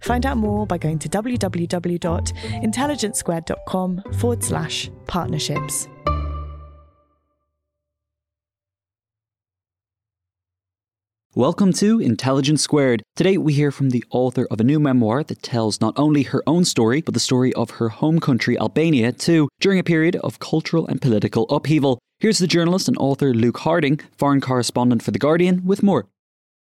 Find out more by going to www.intelligencesquared.com forward slash partnerships. Welcome to Intelligence Squared. Today we hear from the author of a new memoir that tells not only her own story, but the story of her home country, Albania, too, during a period of cultural and political upheaval. Here's the journalist and author Luke Harding, foreign correspondent for The Guardian, with more.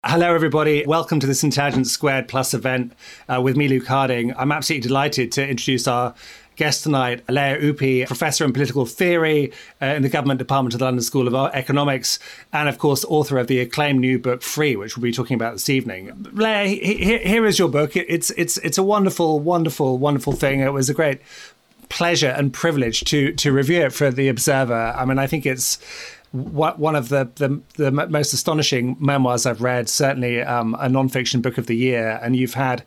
Hello, everybody. Welcome to this Intelligence Squared Plus event uh, with me, Luke Harding. I'm absolutely delighted to introduce our guest tonight, Lea Ypi, professor in political theory uh, in the government department of the London School of Economics, and of course, author of the acclaimed new book Free, which we'll be talking about this evening. Lea, here is your book. It's it's it's a wonderful, wonderful, wonderful thing. It was a great pleasure and privilege to to review it for the Observer. I mean, I think it's one of the, the, the most astonishing memoirs I've read, certainly um, a nonfiction book of the year, and you've had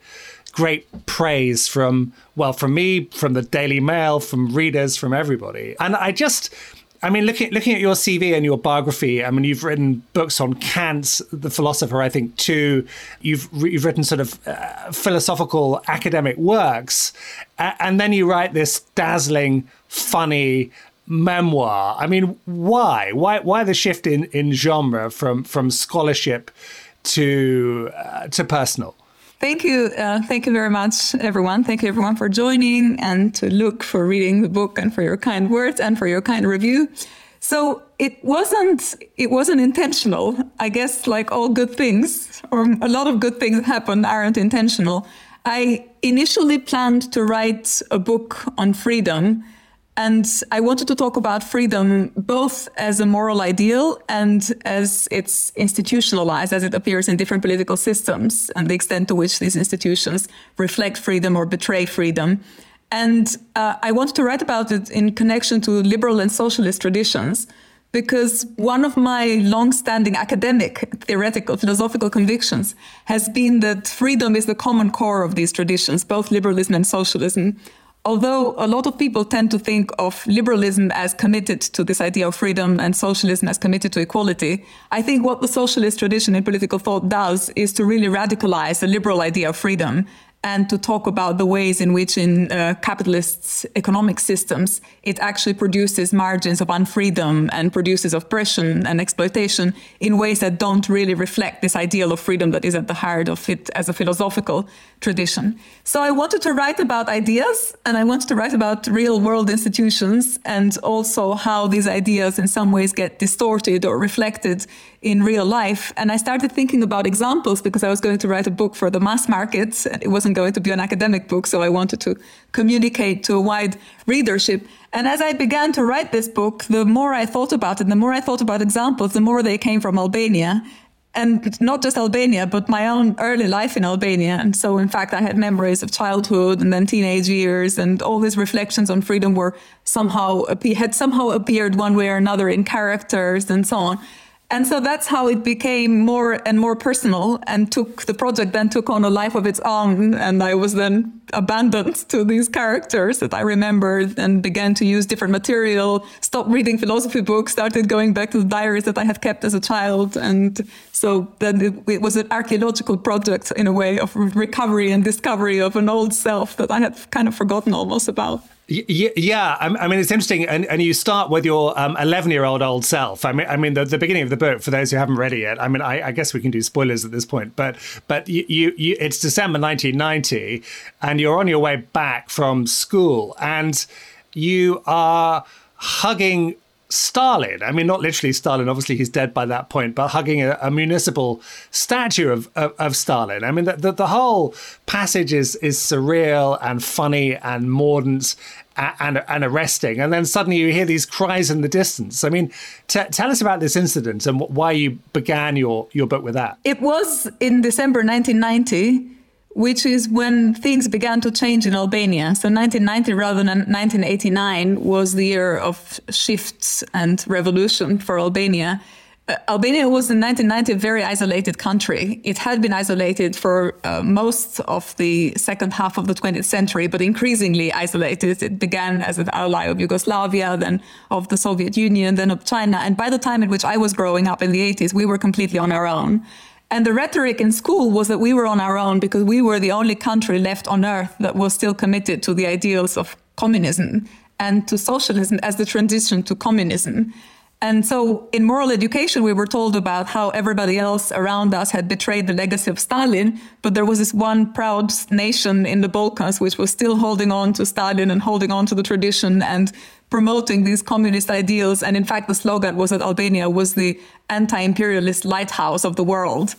great praise from well from me, from the Daily Mail, from readers, from everybody, and I just. I mean, looking looking at your CV and your biography, I mean, you've written books on Kant, the philosopher. I think too. You've you've written sort of uh, philosophical academic works, and then you write this dazzling, funny, memoir. I mean, why? Why? Why the shift in, in genre from from scholarship to uh, to personal? Thank you, uh, thank you very much, everyone. Thank you, everyone, for joining and to Luke for reading the book and for your kind words and for your kind review. So it wasn't it wasn't intentional. I guess like all good things, or a lot of good things that happen aren't intentional. I initially planned to write a book on freedom and I wanted to talk about freedom both as a moral ideal and as it's institutionalized, as it appears in different political systems, and the extent to which these institutions reflect freedom or betray freedom. And uh, I wanted to write about it in connection to liberal and socialist traditions, because one of my long-standing academic, theoretical, philosophical convictions has been that freedom is the common core of these traditions, both liberalism and socialism although a lot of people tend to think of liberalism as committed to this idea of freedom and socialism as committed to equality, I think what the socialist tradition in political thought does is to really radicalize the liberal idea of freedom and to talk about the ways in which in uh, capitalist economic systems it actually produces margins of unfreedom and produces oppression and exploitation in ways that don't really reflect this ideal of freedom that is at the heart of it as a philosophical tradition. So I wanted to write about ideas and I wanted to write about real world institutions and also how these ideas in some ways get distorted or reflected in real life. And I started thinking about examples because I was going to write a book for the mass market. It wasn't going to be an academic book, so I wanted to communicate to a wide readership. And as I began to write this book, the more I thought about it, the more I thought about examples, the more they came from Albania. And not just Albania, but my own early life in Albania. And so, in fact, I had memories of childhood and then teenage years, and all these reflections on freedom were somehow had somehow appeared one way or another in characters and so on. And so that's how it became more and more personal and took the project then took on a life of its own. And I was then abandoned to these characters that I remembered and began to use different material, stopped reading philosophy books, started going back to the diaries that I had kept as a child. And so then it, it was an archaeological project in a way of recovery and discovery of an old self that I had kind of forgotten almost about. Yeah, I mean it's interesting, and, and you start with your um, eleven-year-old old self. I mean, I mean the, the beginning of the book for those who haven't read it yet. I mean, I, I guess we can do spoilers at this point, but but you, you, you it's December 1990, and you're on your way back from school, and you are hugging Stalin. I mean, not literally Stalin. Obviously, he's dead by that point. But hugging a, a municipal statue of, of, of, Stalin. I mean, the, the, the, whole passage is is surreal and funny and mordant and, and arresting. And then suddenly you hear these cries in the distance. I mean, t- tell us about this incident and why you began your, your book with that. It was in December 1990, which is when things began to change in Albania. So 1990 rather than 1989 was the year of shifts and revolution for Albania. Uh, Albania was in 1990 a very isolated country. It had been isolated for uh, most of the second half of the 20th century, but increasingly isolated. It began as an ally of Yugoslavia, then of the Soviet Union, then of China. And by the time in which I was growing up in the 80s, we were completely on our own. And the rhetoric in school was that we were on our own because we were the only country left on earth that was still committed to the ideals of communism and to socialism as the transition to communism. And so in moral education, we were told about how everybody else around us had betrayed the legacy of Stalin, but there was this one proud nation in the Balkans which was still holding on to Stalin and holding on to the tradition and promoting these communist ideals. And in fact, the slogan was that Albania was the anti-imperialist lighthouse of the world.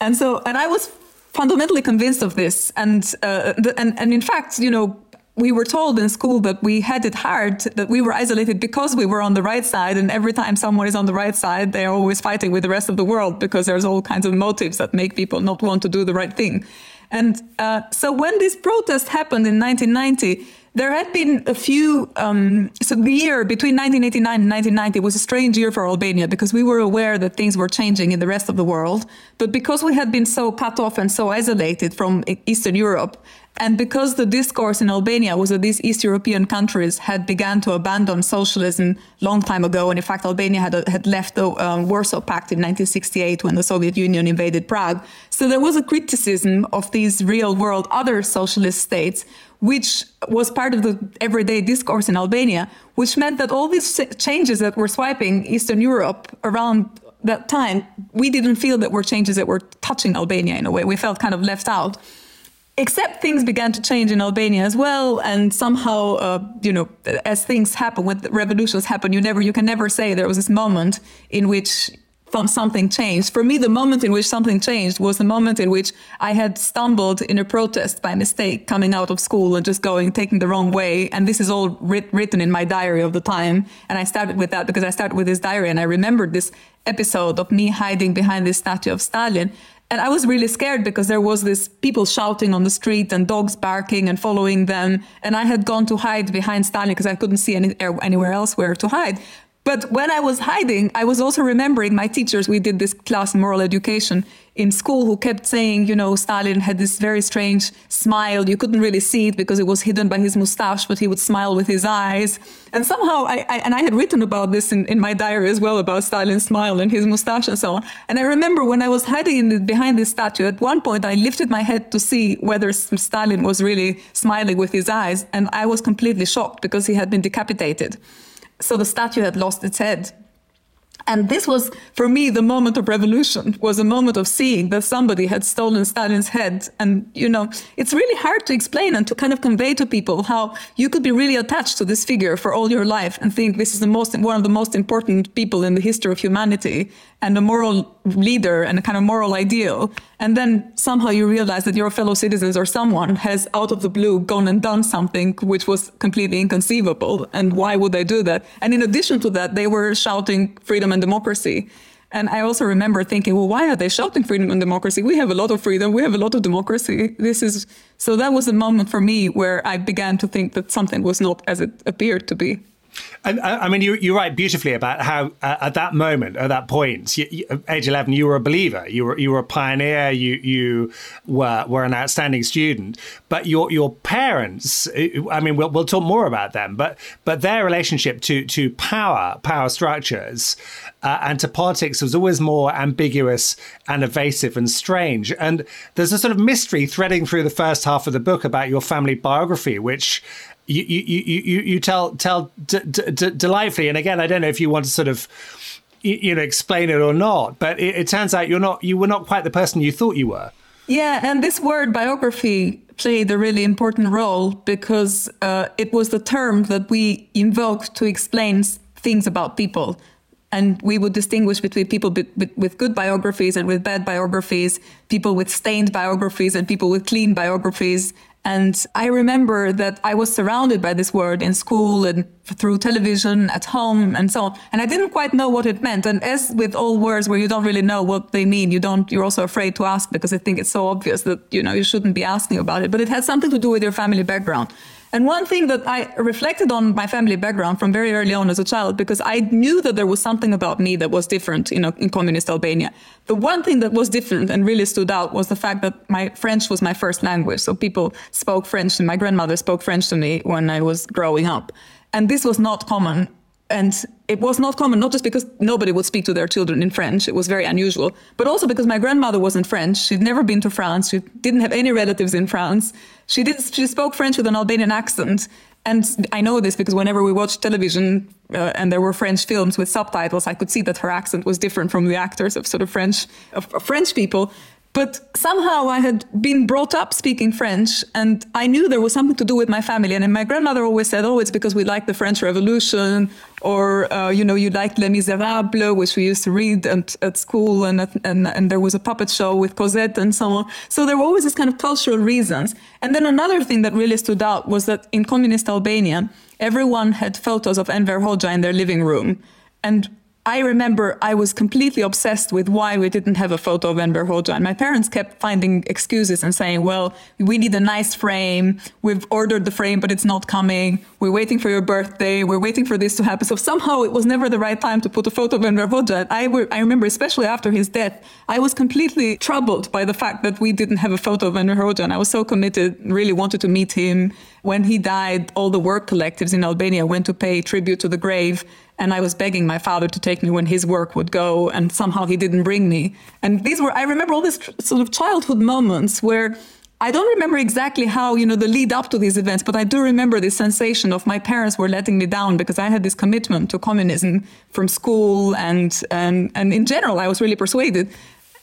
And so, and I was fundamentally convinced of this. And, uh, the, and, and in fact, you know, we were told in school that we had it hard, that we were isolated because we were on the right side. And every time someone is on the right side, they're always fighting with the rest of the world because there's all kinds of motives that make people not want to do the right thing. And uh, so when this protest happened in 1990, there had been a few. Um, so the year between 1989 and 1990 was a strange year for Albania because we were aware that things were changing in the rest of the world. But because we had been so cut off and so isolated from Eastern Europe, and because the discourse in Albania was that these East European countries had begun to abandon socialism long time ago, and in fact Albania had, a, had left the um, Warsaw Pact in 1968 when the Soviet Union invaded Prague. So there was a criticism of these real world other socialist states, which was part of the everyday discourse in Albania, which meant that all these changes that were swiping Eastern Europe around that time, we didn't feel that were changes that were touching Albania in a way. We felt kind of left out except things began to change in Albania as well, and somehow, uh, you know, as things happen, when revolutions happen, you never, you can never say there was this moment in which something changed. For me, the moment in which something changed was the moment in which I had stumbled in a protest by mistake coming out of school and just going, taking the wrong way. And this is all writ- written in my diary of the time. And I started with that because I started with this diary and I remembered this episode of me hiding behind this statue of Stalin. And I was really scared because there was this people shouting on the street and dogs barking and following them. And I had gone to hide behind Stalin because I couldn't see any, anywhere else where to hide. But when I was hiding, I was also remembering my teachers. We did this class in moral education in school who kept saying, you know, Stalin had this very strange smile. You couldn't really see it because it was hidden by his mustache, but he would smile with his eyes. And somehow, I, I and I had written about this in, in my diary as well about Stalin's smile and his mustache and so on. And I remember when I was hiding the, behind this statue, at one point I lifted my head to see whether Stalin was really smiling with his eyes. And I was completely shocked because he had been decapitated. So the statue had lost its head. And this was, for me, the moment of revolution, was a moment of seeing that somebody had stolen Stalin's head. And, you know, it's really hard to explain and to kind of convey to people how you could be really attached to this figure for all your life and think this is the most, one of the most important people in the history of humanity and a moral leader and a kind of moral ideal. And then somehow you realize that your fellow citizens or someone has out of the blue gone and done something which was completely inconceivable. And why would they do that? And in addition to that, they were shouting freedom and democracy. And I also remember thinking, well, why are they shouting freedom and democracy? We have a lot of freedom. We have a lot of democracy. This is so that was a moment for me where I began to think that something was not as it appeared to be. And uh, I mean, you, you write beautifully about how uh, at that moment, at that point, you, you, age eleven, you were a believer. You were you were a pioneer. You you were were an outstanding student. But your your parents, uh, I mean, we'll, we'll talk more about them. But but their relationship to to power, power structures, uh, and to politics was always more ambiguous and evasive and strange. And there's a sort of mystery threading through the first half of the book about your family biography, which you you you you tell tell d- d- d- delightfully. And again, I don't know if you want to sort of you know explain it or not, but it, it turns out you're not you were not quite the person you thought you were. Yeah, and this word biography played a really important role because uh, it was the term that we invoked to explain things about people. And we would distinguish between people be- with good biographies and with bad biographies, people with stained biographies and people with clean biographies. And I remember that I was surrounded by this word in school and through television, at home, and so on. And I didn't quite know what it meant. And as with all words where you don't really know what they mean, you don't, you're also afraid to ask because I think it's so obvious that, you know, you shouldn't be asking about it. But it has something to do with your family background. And one thing that I reflected on my family background from very early on as a child, because I knew that there was something about me that was different, know, in communist Albania. The one thing that was different and really stood out was the fact that my French was my first language. So people spoke French, and my grandmother spoke French to me when I was growing up. And this was not common and it was not common, not just because nobody would speak to their children in French, it was very unusual, but also because my grandmother wasn't French. She'd never been to France. She didn't have any relatives in France. She, did, she spoke French with an Albanian accent. And I know this because whenever we watched television uh, and there were French films with subtitles, I could see that her accent was different from the actors of sort of French, of, of French people. But somehow I had been brought up speaking French, and I knew there was something to do with my family. And my grandmother always said, "Oh, it's because we liked the French Revolution, or uh, you know, you liked Les Miserables, which we used to read at, at school, and, and and there was a puppet show with Cosette and so on. So there were always these kind of cultural reasons. And then another thing that really stood out was that in communist Albania, everyone had photos of Enver Hoxha in their living room, and I remember I was completely obsessed with why we didn't have a photo of Enver Hoxha. And my parents kept finding excuses and saying, well, we need a nice frame. We've ordered the frame, but it's not coming. We're waiting for your birthday. We're waiting for this to happen. So somehow it was never the right time to put a photo of Enver Hoxha. I, were, I remember, especially after his death, I was completely troubled by the fact that we didn't have a photo of Enver Hoxha. And I was so committed, really wanted to meet him. When he died, all the work collectives in Albania went to pay tribute to the grave. And I was begging my father to take me when his work would go, and somehow he didn't bring me. And these were, I remember all these sort of childhood moments where I don't remember exactly how, you know, the lead up to these events, but I do remember this sensation of my parents were letting me down because I had this commitment to communism from school and, and, and in general, I was really persuaded.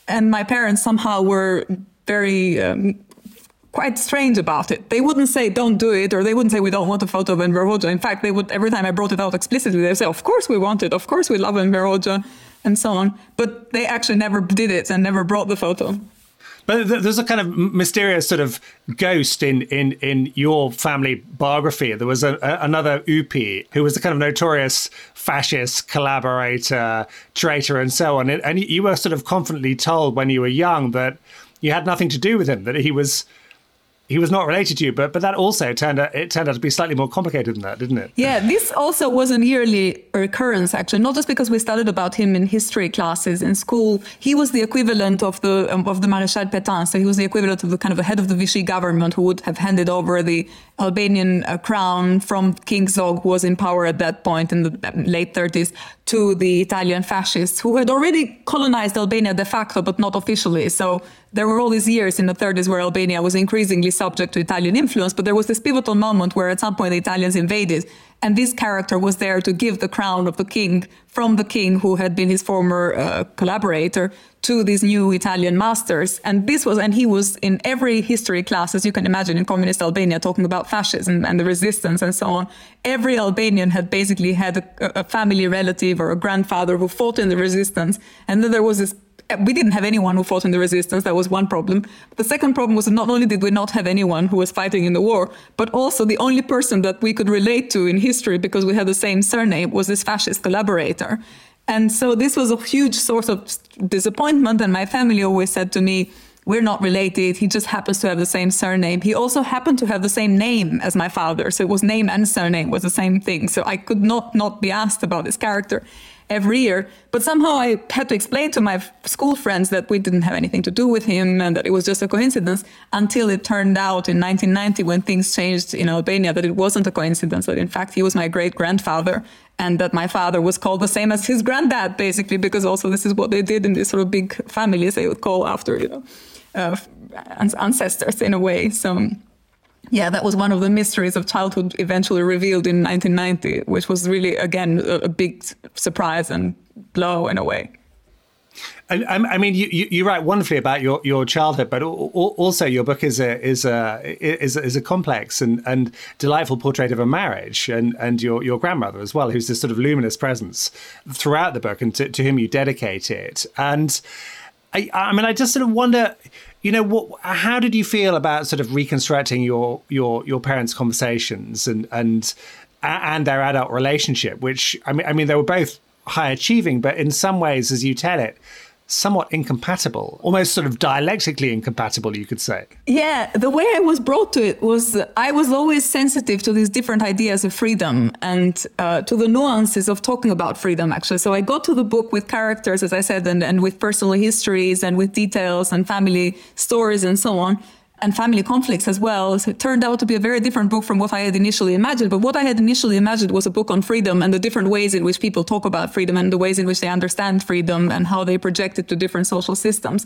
And my parents somehow were very um, quite strange about it. They wouldn't say don't do it, or they wouldn't say we don't want a photo of Enver Hoxha. In fact, they would every time I brought it out explicitly, they say, "Of course we want it. Of course we love Enver Hoxha," and so on. But they actually never did it and never brought the photo. But there's a kind of mysterious sort of ghost in in in your family biography. There was a, a, another Ypi who was a kind of notorious fascist collaborator, traitor, and so on. And, and you were sort of confidently told when you were young that you had nothing to do with him, that he was he was not related to you, but but that also turned out it turned out to be slightly more complicated than that, didn't it? Yeah, this also was an yearly occurrence actually, not just because we studied about him in history classes in school. He was the equivalent of the um, of the Marechal Petain, so he was the equivalent of the kind of the head of the Vichy government who would have handed over the Albanian uh, crown from King Zog, who was in power at that point in the um, late 30s, to the Italian fascists who had already colonized Albania de facto, but not officially. So there were all these years in the 30s where Albania was increasingly subject to Italian influence, but there was this pivotal moment where at some point the Italians invaded, and this character was there to give the crown of the king from the king who had been his former uh, collaborator to these new Italian masters. And this was, and he was in every history class, as you can imagine, in communist Albania, talking about fascism and the resistance and so on. Every Albanian had basically had a, a family relative or a grandfather who fought in the resistance. And then there was this we didn't have anyone who fought in the resistance. That was one problem. The second problem was not only did we not have anyone who was fighting in the war, but also the only person that we could relate to in history because we had the same surname was this fascist collaborator. And so this was a huge source of disappointment. And my family always said to me, we're not related. He just happens to have the same surname. He also happened to have the same name as my father. So it was name and surname was the same thing. So I could not not be asked about this character every year. But somehow I had to explain to my school friends that we didn't have anything to do with him and that it was just a coincidence until it turned out in 1990 when things changed in Albania that it wasn't a coincidence, that in fact he was my great grandfather and that my father was called the same as his granddad, basically, because also this is what they did in these sort of big families. They would call after, you know, uh, ancestors in a way. So yeah, that was one of the mysteries of childhood eventually revealed in 1990, which was really, again, a, a big surprise and blow in a way. I, um, I mean, you, you, write wonderfully about your, your childhood, but also your book is a is a is a, is a complex and, and delightful portrait of a marriage and, and your, your grandmother as well, who's this sort of luminous presence throughout the book and to, to whom you dedicate it. And I, I mean, I just sort of wonder, you know, what, how did you feel about sort of reconstructing your your your parents' conversations and and and their adult relationship? Which I mean, I mean, they were both high achieving, but in some ways, as you tell it, somewhat incompatible, almost sort of dialectically incompatible, you could say. Yeah, the way I was brought to it was I was always sensitive to these different ideas of freedom and uh, to the nuances of talking about freedom, actually. So I got to the book with characters, as I said, and, and with personal histories and with details and family stories and so on and family conflicts as well. So it turned out to be a very different book from what I had initially imagined. But what I had initially imagined was a book on freedom and the different ways in which people talk about freedom and the ways in which they understand freedom and how they project it to different social systems.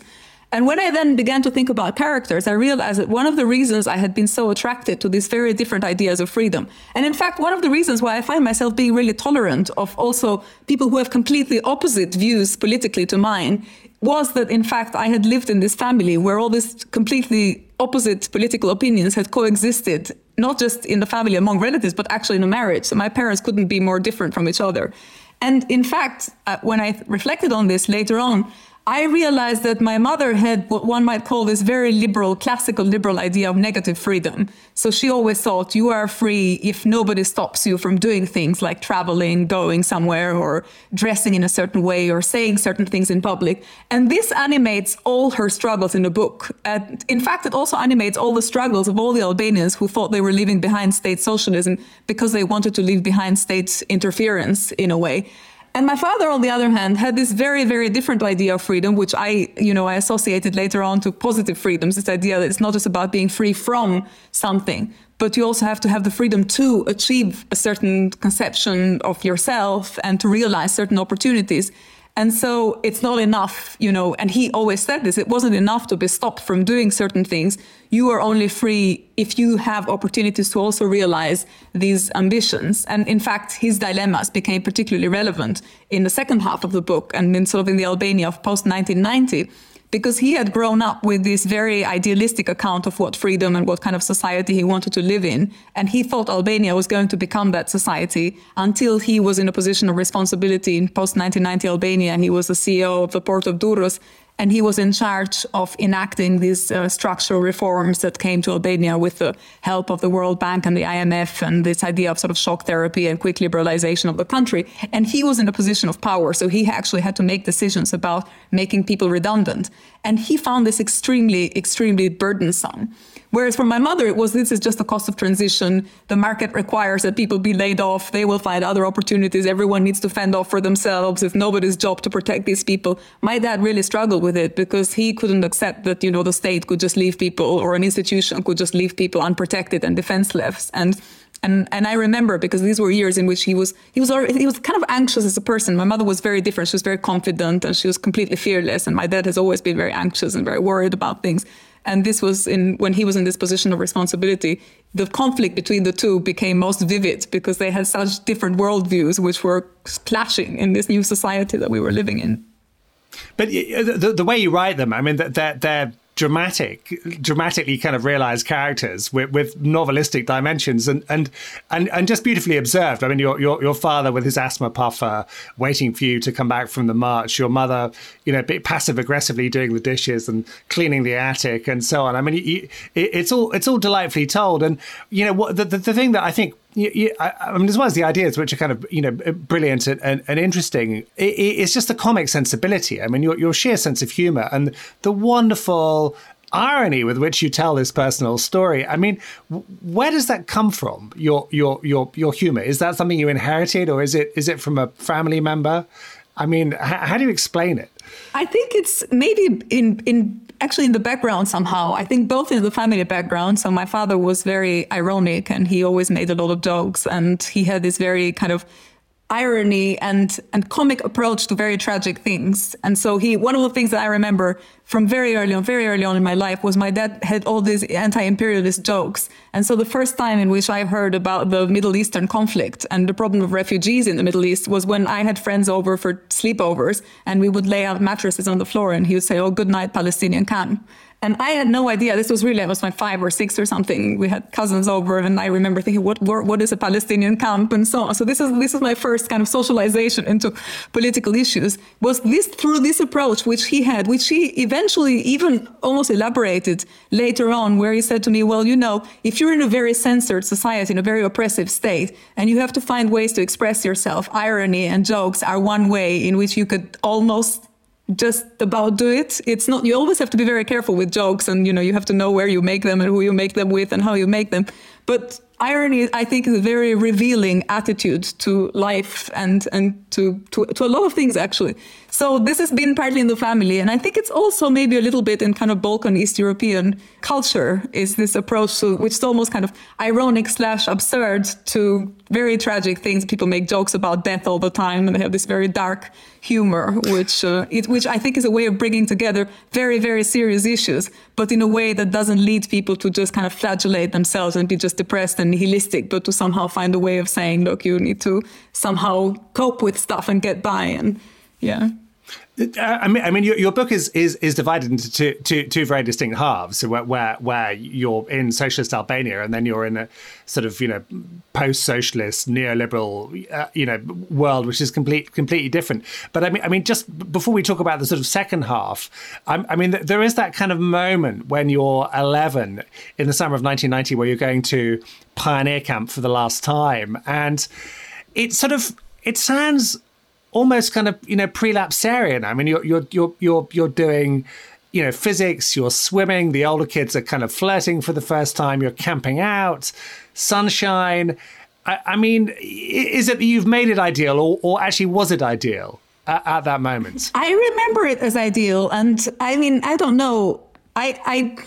And when I then began to think about characters, I realized that one of the reasons I had been so attracted to these very different ideas of freedom, and in fact, one of the reasons why I find myself being really tolerant of also people who have completely opposite views politically to mine, was that in fact I had lived in this family where all these completely opposite political opinions had coexisted, not just in the family among relatives, but actually in a marriage. So my parents couldn't be more different from each other. And in fact, uh, when I reflected on this later on, I realized that my mother had what one might call this very liberal, classical liberal idea of negative freedom. So she always thought you are free if nobody stops you from doing things like traveling, going somewhere, or dressing in a certain way, or saying certain things in public. And this animates all her struggles in the book. And in fact, it also animates all the struggles of all the Albanians who thought they were leaving behind state socialism because they wanted to leave behind state interference in a way. And my father, on the other hand, had this very, very different idea of freedom, which I, you know, I associated later on to positive freedoms. This idea that it's not just about being free from something, but you also have to have the freedom to achieve a certain conception of yourself and to realize certain opportunities. And so it's not enough, you know, and he always said this it wasn't enough to be stopped from doing certain things. You are only free if you have opportunities to also realize these ambitions. And in fact, his dilemmas became particularly relevant in the second half of the book and in sort of in the Albania of post 1990 because he had grown up with this very idealistic account of what freedom and what kind of society he wanted to live in. And he thought Albania was going to become that society until he was in a position of responsibility in post 1990 Albania. He was the CEO of the port of Durrës and he was in charge of enacting these uh, structural reforms that came to Albania with the help of the World Bank and the IMF and this idea of sort of shock therapy and quick liberalization of the country. And he was in a position of power, so he actually had to make decisions about making people redundant. And he found this extremely, extremely burdensome. Whereas for my mother, it was this is just the cost of transition. The market requires that people be laid off. They will find other opportunities. Everyone needs to fend off for themselves. It's nobody's job to protect these people. My dad really struggled with it because he couldn't accept that, you know, the state could just leave people or an institution could just leave people unprotected and defenseless. And and and I remember because these were years in which he was he was already, he was kind of anxious as a person. My mother was very different. She was very confident and she was completely fearless. And my dad has always been very anxious and very worried about things. And this was in when he was in this position of responsibility. The conflict between the two became most vivid because they had such different worldviews, which were clashing in this new society that we were living in. But uh, the, the way you write them, I mean, they're, they're dramatic, dramatically kind of realized characters with, with novelistic dimensions and, and and and just beautifully observed. I mean, your, your your father with his asthma puffer waiting for you to come back from the march. Your mother, you know, passive aggressively doing the dishes and cleaning the attic and so on. I mean, you, it's all it's all delightfully told. And you know, what the, the, the thing that I think you, you, I, I, mean, as well as the ideas, which are kind of you know brilliant and, and, and interesting, it, it's just the comic sensibility. I mean, your, your sheer sense of humor and the wonderful irony with which you tell this personal story. I mean, where does that come from? Your your your your humor is that something you inherited, or is it is it from a family member? I mean, how, how do you explain it? I think it's maybe in in actually in the background somehow. I think both in the family background. So my father was very ironic, and he always made a lot of jokes, and he had this very kind of irony and and comic approach to very tragic things. And so he one of the things that I remember from very early on, very early on in my life was my dad had all these anti-imperialist jokes. And so the first time in which I heard about the Middle Eastern conflict and the problem of refugees in the Middle East was when I had friends over for sleepovers and we would lay out mattresses on the floor and he would say, Oh, good night, Palestinian camp. And I had no idea. This was really, I was like five or six or something. We had cousins over, and I remember thinking, what, what is a Palestinian camp and so on. So this is, this is my first kind of socialization into political issues was this through this approach, which he had, which he eventually even almost elaborated later on, where he said to me, well, you know, if you're in a very censored society, in a very oppressive state, and you have to find ways to express yourself, irony and jokes are one way in which you could almost just about do it. It's not, you always have to be very careful with jokes and, you know, you have to know where you make them and who you make them with and how you make them. But irony, I think, is a very revealing attitude to life and, and to, to, to a lot of things, actually. So this has been partly in the family. And I think it's also maybe a little bit in kind of Balkan East European culture is this approach to, which is almost kind of ironic slash absurd to very tragic things. People make jokes about death all the time and they have this very dark humor, which, uh, it, which I think is a way of bringing together very, very serious issues, but in a way that doesn't lead people to just kind of flagellate themselves and be just depressed and nihilistic, but to somehow find a way of saying, look, you need to somehow cope with stuff and get by. And yeah. I mean, I mean, your, your book is, is is divided into two, two, two very distinct halves. So where, where where you're in socialist Albania, and then you're in a sort of you know post-socialist neoliberal uh, you know world, which is complete completely different. But I mean, I mean, just before we talk about the sort of second half, I, I mean, there is that kind of moment when you're 11 in the summer of 1990, where you're going to pioneer camp for the last time, and it sort of it sounds almost kind of you know prelapsarian. I mean, you're you're you're you're you're doing you know physics, you're swimming. The older kids are kind of flirting for the first time. You're camping out, sunshine. I, I mean, is it that you've made it ideal, or, or actually was it ideal at, at that moment? I remember it as ideal, and I mean, I don't know. I I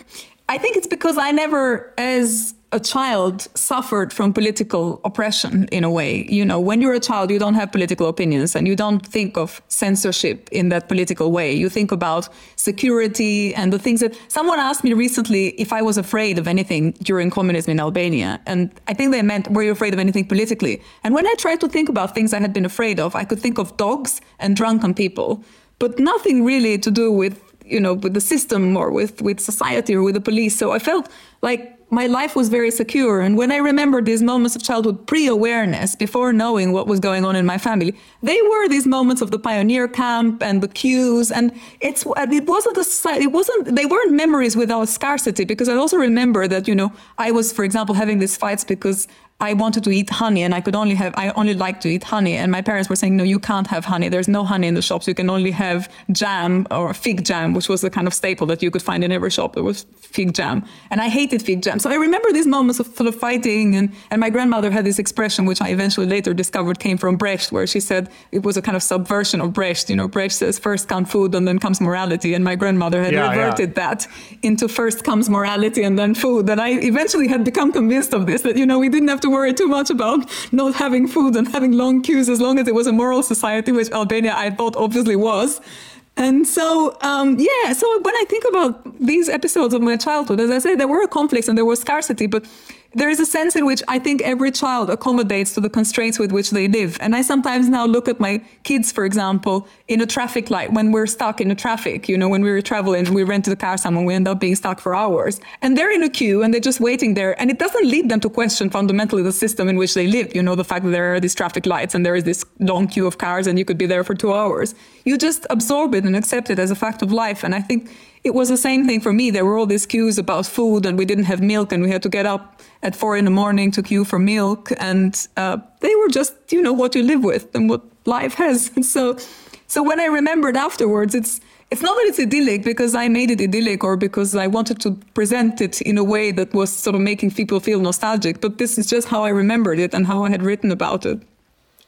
I think it's because I never, as a child suffered from political oppression in a way. You know, when you're a child, you don't have political opinions and you don't think of censorship in that political way. You think about security and the things that someone asked me recently if I was afraid of anything during communism in Albania. And I think they meant, were you afraid of anything politically? And when I tried to think about things I had been afraid of, I could think of dogs and drunken people, but nothing really to do with you know with the system or with with society or with the police so i felt like my life was very secure. And when I remember these moments of childhood pre-awareness, before knowing what was going on in my family, they were these moments of the pioneer camp and the queues. And it's it wasn't a it wasn't they weren't memories without scarcity because I also remember that you know I was, for example, having these fights because I wanted to eat honey and I could only have, I only like to eat honey. And my parents were saying, no, you can't have honey. There's no honey in the shops. You can only have jam or fig jam, which was the kind of staple that you could find in every shop. There was fig jam. And I hated fig jam. So I remember these moments of sort of fighting. And, and my grandmother had this expression, which I eventually later discovered came from Brecht, where she said it was a kind of subversion of Brecht. You know, Brecht says first comes food and then comes morality. And my grandmother had yeah, reverted yeah. that into first comes morality and then food. And I eventually had become convinced of this, that, you know, we didn't have to worry too much about not having food and having long queues as long as it was a moral society, which Albania I thought obviously was. And so, um, yeah, so when I think about these episodes of my childhood, as I say, there were conflicts and there was scarcity, but there is a sense in which I think every child accommodates to the constraints with which they live. And I sometimes now look at my kids, for example, in a traffic light when we're stuck in a traffic, you know, when we were traveling, we rented a car somewhere, we end up being stuck for hours. And they're in a queue and they're just waiting there. And it doesn't lead them to question fundamentally the system in which they live, you know, the fact that there are these traffic lights and there is this long queue of cars and you could be there for two hours. You just absorb it and accept it as a fact of life. And I think it was the same thing for me. There were all these queues about food and we didn't have milk and we had to get up at four in the morning to queue for milk, and uh, they were just you know what you live with and what life has. so, so when I remembered afterwards, it's it's not that it's idyllic because I made it idyllic or because I wanted to present it in a way that was sort of making people feel nostalgic, but this is just how I remembered it and how I had written about it.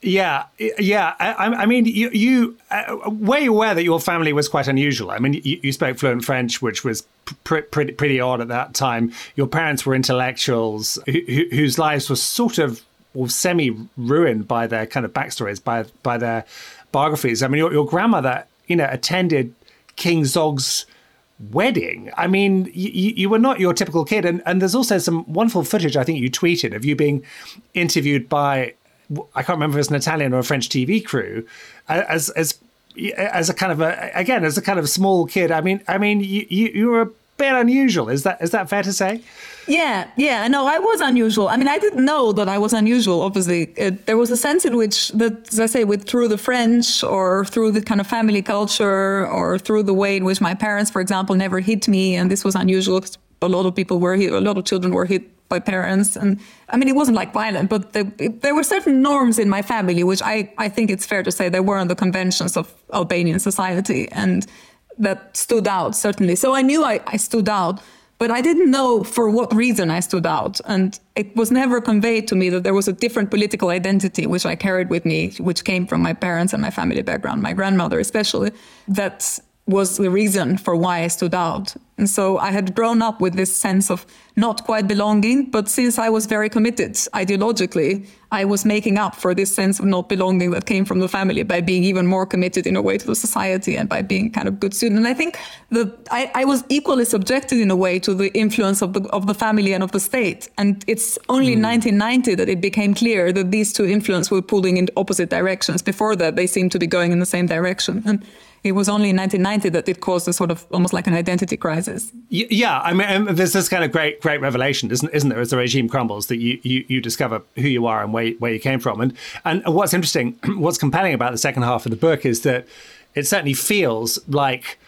Yeah, yeah. I, I mean, you, you uh, aware that your family was quite unusual? I mean, you, you spoke fluent French, which was pr- pretty pretty odd at that time. Your parents were intellectuals who, whose lives were sort of semi ruined by their kind of backstories, by by their biographies. I mean, your, your grandmother, you know, attended King Zog's wedding. I mean, you, you were not your typical kid. And, and there's also some wonderful footage I think you tweeted of you being interviewed by, I can't remember if it's an Italian or a French TV crew, as, as, as a kind of a, again, as a kind of small kid. I mean, I mean, you, you, you were a bit unusual. Is that, is that fair to say? Yeah, yeah. No, I was unusual. I mean, I didn't know that I was unusual. Obviously, it, there was a sense in which that, as I say, with through the French or through the kind of family culture or through the way in which my parents, for example, never hit me, and this was unusual. A lot of people were hit. A lot of children were hit by parents, and I mean, it wasn't like violent, but the, there were certain norms in my family, which I I think it's fair to say they weren't the conventions of Albanian society, and that stood out certainly. So I knew I, I stood out but I didn't know for what reason I stood out. And it was never conveyed to me that there was a different political identity, which I carried with me, which came from my parents and my family background, my grandmother especially, that was the reason for why I stood out. And so I had grown up with this sense of not quite belonging, but since I was very committed ideologically, I was making up for this sense of not belonging that came from the family by being even more committed in a way to the society and by being kind of good student. And I think that I, I was equally subjected in a way to the influence of the of the family and of the state. And it's only mm. in 1990 that it became clear that these two influences were pulling in opposite directions. Before that, they seemed to be going in the same direction. And it was only in 1990 that it caused a sort of almost like an identity crisis. Yeah, I mean, there's this kind of great, great revelation, isn't, isn't there, as the regime crumbles, that you, you, you discover who you are and where, where you came from. And, and what's interesting, what's compelling about the second half of the book is that it certainly feels like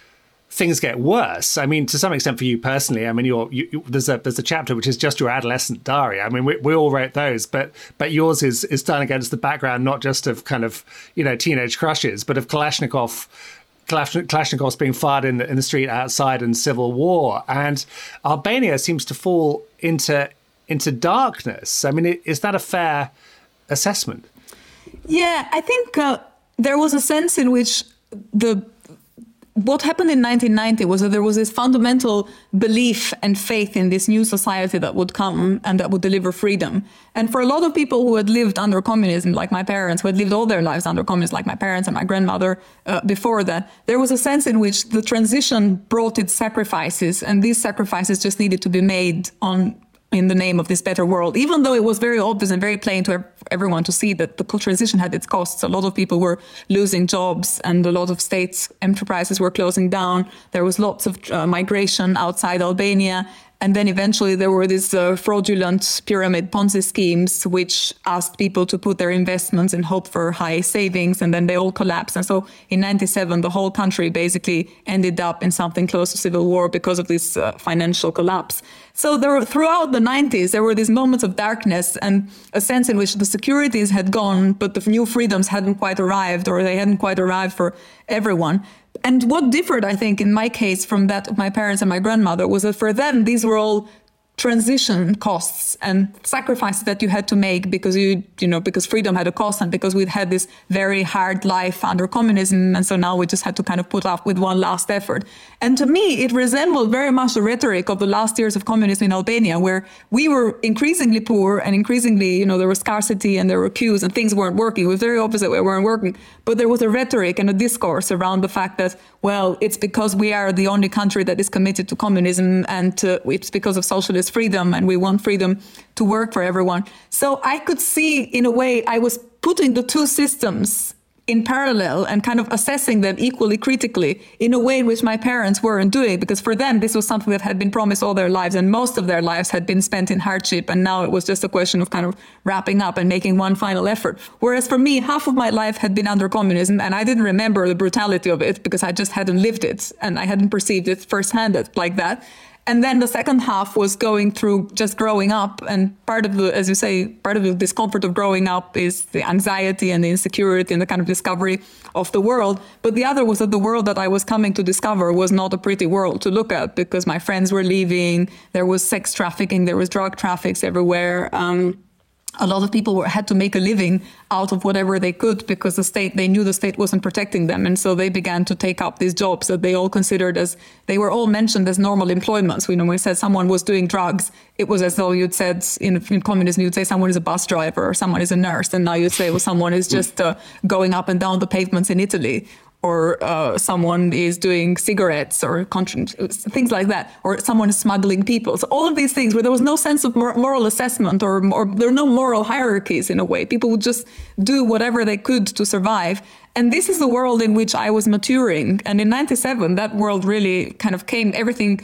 things get worse. I mean, to some extent for you personally. I mean, you're, you, you, there's a there's a chapter which is just your adolescent diary. I mean, we, we all wrote those, but but yours is is done against the background not just of kind of you know teenage crushes, but of Kalashnikov Kalashnikovs being fired in the, in the street outside and civil war. And Albania seems to fall into into darkness. I mean, is that a fair assessment? Yeah, I think uh, there was a sense in which the what happened in 1990 was that there was this fundamental belief and faith in this new society that would come and that would deliver freedom. And for a lot of people who had lived under communism, like my parents, who had lived all their lives under communism, like my parents and my grandmother uh, before that, there was a sense in which the transition brought its sacrifices, and these sacrifices just needed to be made on in the name of this better world, even though it was very obvious and very plain to everyone to see that the transition had its costs. A lot of people were losing jobs and a lot of state enterprises were closing down. There was lots of uh, migration outside Albania. And then eventually there were these uh, fraudulent pyramid Ponzi schemes, which asked people to put their investments and hope for high savings, and then they all collapsed. And so in 97, the whole country basically ended up in something close to civil war because of this uh, financial collapse. So there were, throughout the 90s, there were these moments of darkness and a sense in which the securities had gone, but the new freedoms hadn't quite arrived, or they hadn't quite arrived for everyone and what differed, I think, in my case from that of my parents and my grandmother was that for them, these were all transition costs and sacrifices that you had to make because you you know because freedom had a cost and because we'd had this very hard life under communism and so now we just had to kind of put up with one last effort. And to me it resembled very much the rhetoric of the last years of communism in Albania where we were increasingly poor and increasingly you know there was scarcity and there were queues and things weren't working. It was very opposite we weren't working. But there was a rhetoric and a discourse around the fact that well it's because we are the only country that is committed to communism and it's because of socialism freedom and we want freedom to work for everyone. So I could see, in a way, I was putting the two systems in parallel and kind of assessing them equally critically in a way in which my parents weren't doing because for them this was something that had been promised all their lives and most of their lives had been spent in hardship. And now it was just a question of kind of wrapping up and making one final effort. Whereas for me half of my life had been under communism and I didn't remember the brutality of it because I just hadn't lived it and I hadn't perceived it firsthand like that And then the second half was going through just growing up. And part of the, as you say, part of the discomfort of growing up is the anxiety and the insecurity and the kind of discovery of the world. But the other was that the world that I was coming to discover was not a pretty world to look at because my friends were leaving. There was sex trafficking, there was drug traffics everywhere. Um, a lot of people were, had to make a living out of whatever they could because the state they knew the state wasn't protecting them. And so they began to take up these jobs that they all considered as they were all mentioned as normal employments. We know when we said someone was doing drugs it was as though you'd said in, in communism you'd say someone is a bus driver or someone is a nurse. And now you'd say well someone is just uh, going up and down the pavements in italy or uh, someone is doing cigarettes or things like that, or someone is smuggling people. So all of these things where there was no sense of moral assessment or, or there are no moral hierarchies in a way. People would just do whatever they could to survive. And this is the world in which I was maturing. And in 97, that world really kind of came, everything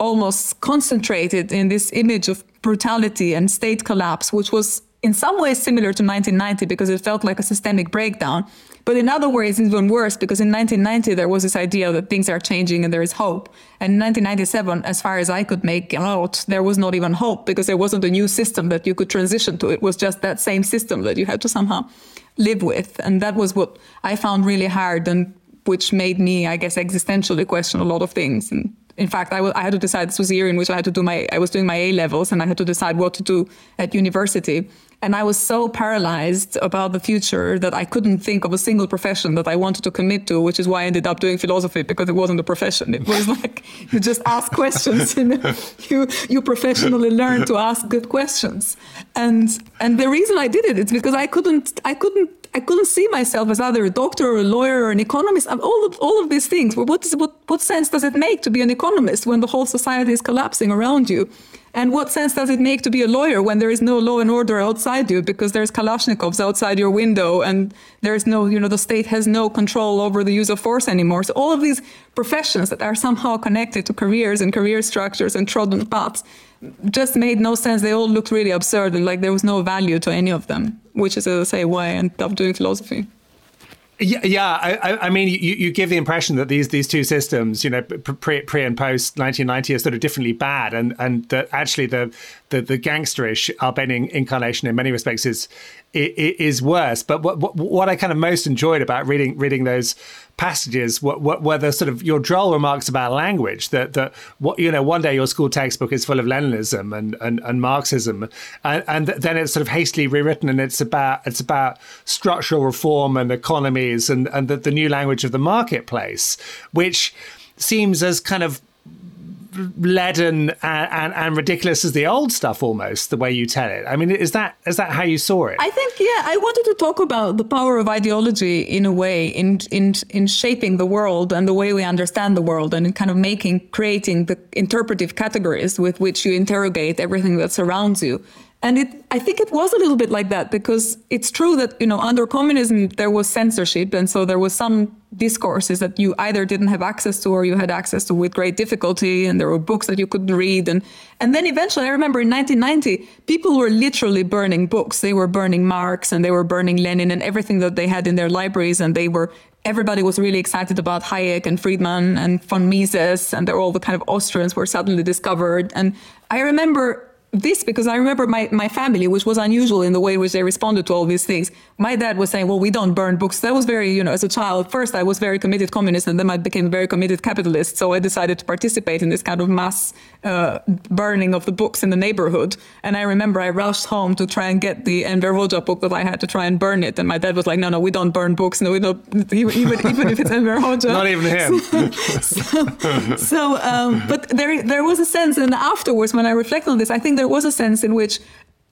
almost concentrated in this image of brutality and state collapse, which was in some ways similar to 1990 because it felt like a systemic breakdown. But in other ways, it's even worse because in 1990, there was this idea that things are changing and there is hope. And in 1997, as far as I could make out, there was not even hope because there wasn't a new system that you could transition to. It was just that same system that you had to somehow live with. And that was what I found really hard and which made me, I guess, existentially question a lot of things. And in fact, I, w- I had to decide this was the year in which I had to do my, I was doing my A levels and I had to decide what to do at university. And I was so paralyzed about the future that I couldn't think of a single profession that I wanted to commit to, which is why I ended up doing philosophy because it wasn't a profession. It was like you just ask questions and you, you professionally learn to ask good questions. And, and the reason I did it is because I couldn't, I couldn't I couldn't see myself as either a doctor or a lawyer or an economist. All of, all of these things. What, is, what, what sense does it make to be an economist when the whole society is collapsing around you? And what sense does it make to be a lawyer when there is no law and order outside you because there's Kalashnikovs outside your window and there's no, you know, the state has no control over the use of force anymore. So all of these professions that are somehow connected to careers and career structures and trodden paths just made no sense. They all looked really absurd and like there was no value to any of them, which is, as I say, why I ended up doing philosophy. Yeah, yeah. I, I mean, you, you give the impression that these these two systems, you know, pre, pre and post 1990, are sort of differently bad, and and that actually the the, the gangsterish Albanian incarnation in many respects is is worse. But what, what, what I kind of most enjoyed about reading reading those passages were, were the sort of your droll remarks about language that that what you know one day your school textbook is full of Leninism and and, and Marxism and, and then it's sort of hastily rewritten and it's about it's about structural reform and economies and and the, the new language of the marketplace which seems as kind of leaden and, and, and, ridiculous as the old stuff almost the way you tell it. I mean is that is that how you saw it? I think yeah i wanted to talk about the power of ideology in a way in in in shaping the world and the way we understand the world and in kind of making creating the interpretive categories with which you interrogate everything that surrounds you and it, I think it was a little bit like that because it's true that, you know, under communism, there was censorship. And so there was some discourses that you either didn't have access to or you had access to with great difficulty. And there were books that you couldn't read. And, and then eventually, I remember in 1990, people were literally burning books. They were burning Marx and they were burning Lenin and everything that they had in their libraries. And they were, everybody was really excited about Hayek and Friedman and von Mises. And all the kind of Austrians were suddenly discovered. And I remember this because I remember my, my family, which was unusual in the way in which they responded to all these things. My dad was saying, well, we don't burn books. That was very, you know, as a child, first I was very committed communist and then I became very committed capitalist. So I decided to participate in this kind of mass uh, burning of the books in the neighborhood. And I remember I rushed home to try and get the Enver Hoxha book that I had to try and burn it. And my dad was like, no, no, we don't burn books. No, we don't, even, even if it's Enver Hoxha. Not even him. so, so um, but there, there was a sense, and afterwards when I reflect on this, I think there was a sense in which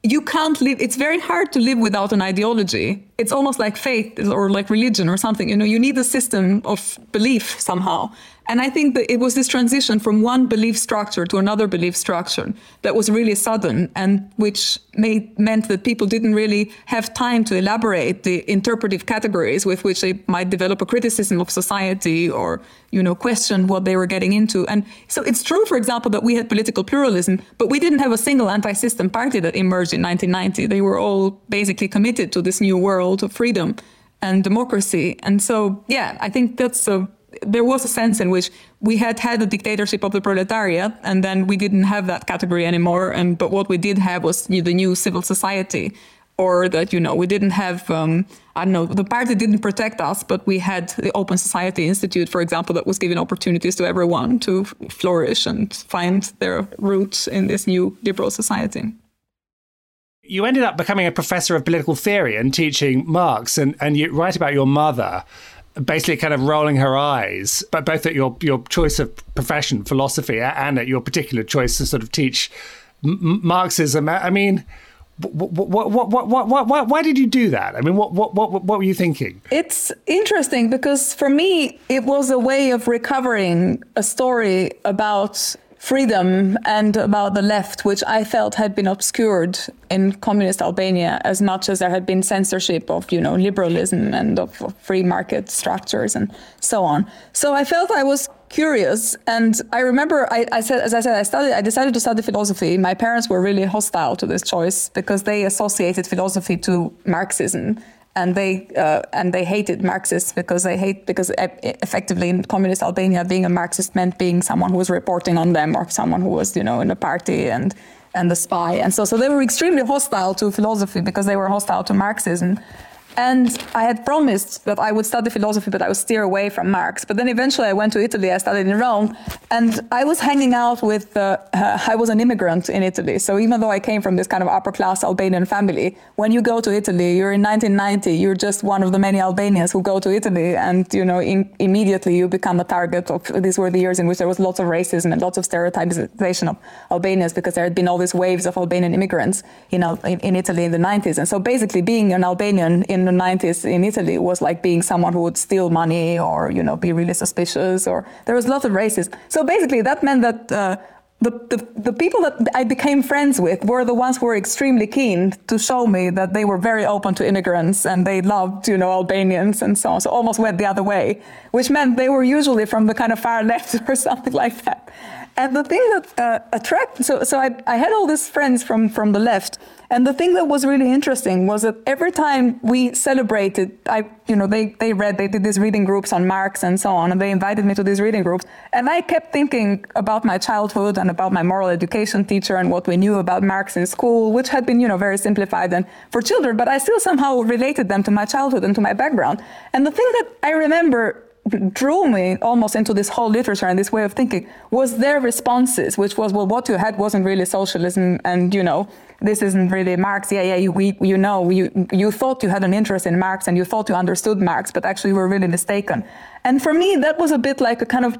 you can't live it's very hard to live without an ideology it's almost like faith or like religion or something you know you need a system of belief somehow and I think that it was this transition from one belief structure to another belief structure that was really sudden and which made, meant that people didn't really have time to elaborate the interpretive categories with which they might develop a criticism of society or, you know, question what they were getting into. And so it's true, for example, that we had political pluralism, but we didn't have a single anti-system party that emerged in 1990. They were all basically committed to this new world of freedom and democracy. And so, yeah, I think that's a there was a sense in which we had had the dictatorship of the proletariat, and then we didn't have that category anymore. And but what we did have was the new civil society, or that you know we didn't have. Um, I don't know. The party didn't protect us, but we had the Open Society Institute, for example, that was giving opportunities to everyone to flourish and find their roots in this new liberal society you ended up becoming a professor of political theory and teaching Marx, and, and you write about your mother basically kind of rolling her eyes, but both at your, your choice of profession, philosophy, and at your particular choice to sort of teach M- Marxism. I mean, what, what, what, what, what, what, why did you do that? I mean, what, what, what, what were you thinking? It's interesting because for me, it was a way of recovering a story about freedom and about the left, which I felt had been obscured in communist Albania as much as there had been censorship of, you know, liberalism and of, of free market structures and so on. So I felt I was curious and i remember I, I, said as i said i studied i decided to study philosophy my parents were really hostile to this choice because they associated philosophy to marxism and they uh, and they hated Marxists because they hate because effectively in communist Albania being a Marxist meant being someone who was reporting on them or someone who was you know in a party and and the spy. And so so they were extremely hostile to philosophy because they were hostile to Marxism and I had promised that I would study philosophy, but I would steer away from Marx. But then eventually I went to Italy, I studied in Rome, and I was hanging out with, uh, uh, I was an immigrant in Italy. So even though I came from this kind of upper class Albanian family, when you go to Italy, you're in 1990, you're just one of the many Albanians who go to Italy, and you know, in, immediately you become a target of, these were the years in which there was lots of racism and lots of stereotypization of Albanians because there had been all these waves of Albanian immigrants in, in, in Italy in the 90s. And so basically being an Albanian in the 90s in Italy was like being someone who would steal money or, you know, be really suspicious or there was a lot of racism. So basically that meant that uh, the, the, the, people that I became friends with were the ones who were extremely keen to show me that they were very open to immigrants and they loved, you know, Albanians and so on. So almost went the other way, which meant they were usually from the kind of far left or something like that. And the thing that uh, attracted, so, so I, I had all these friends from, from the left. And the thing that was really interesting was that every time we celebrated, I, you know, they, they read, they did these reading groups on Marx and so on, and they invited me to these reading groups. And I kept thinking about my childhood and about my moral education teacher and what we knew about Marx in school, which had been, you know, very simplified and for children, but I still somehow related them to my childhood and to my background. And the thing that I remember drew me almost into this whole literature and this way of thinking was their responses, which was, well, what you had wasn't really socialism, and you know, this isn't really Marx. Yeah, yeah, you, we, you know, you you thought you had an interest in Marx and you thought you understood Marx, but actually you were really mistaken. And for me, that was a bit like a kind of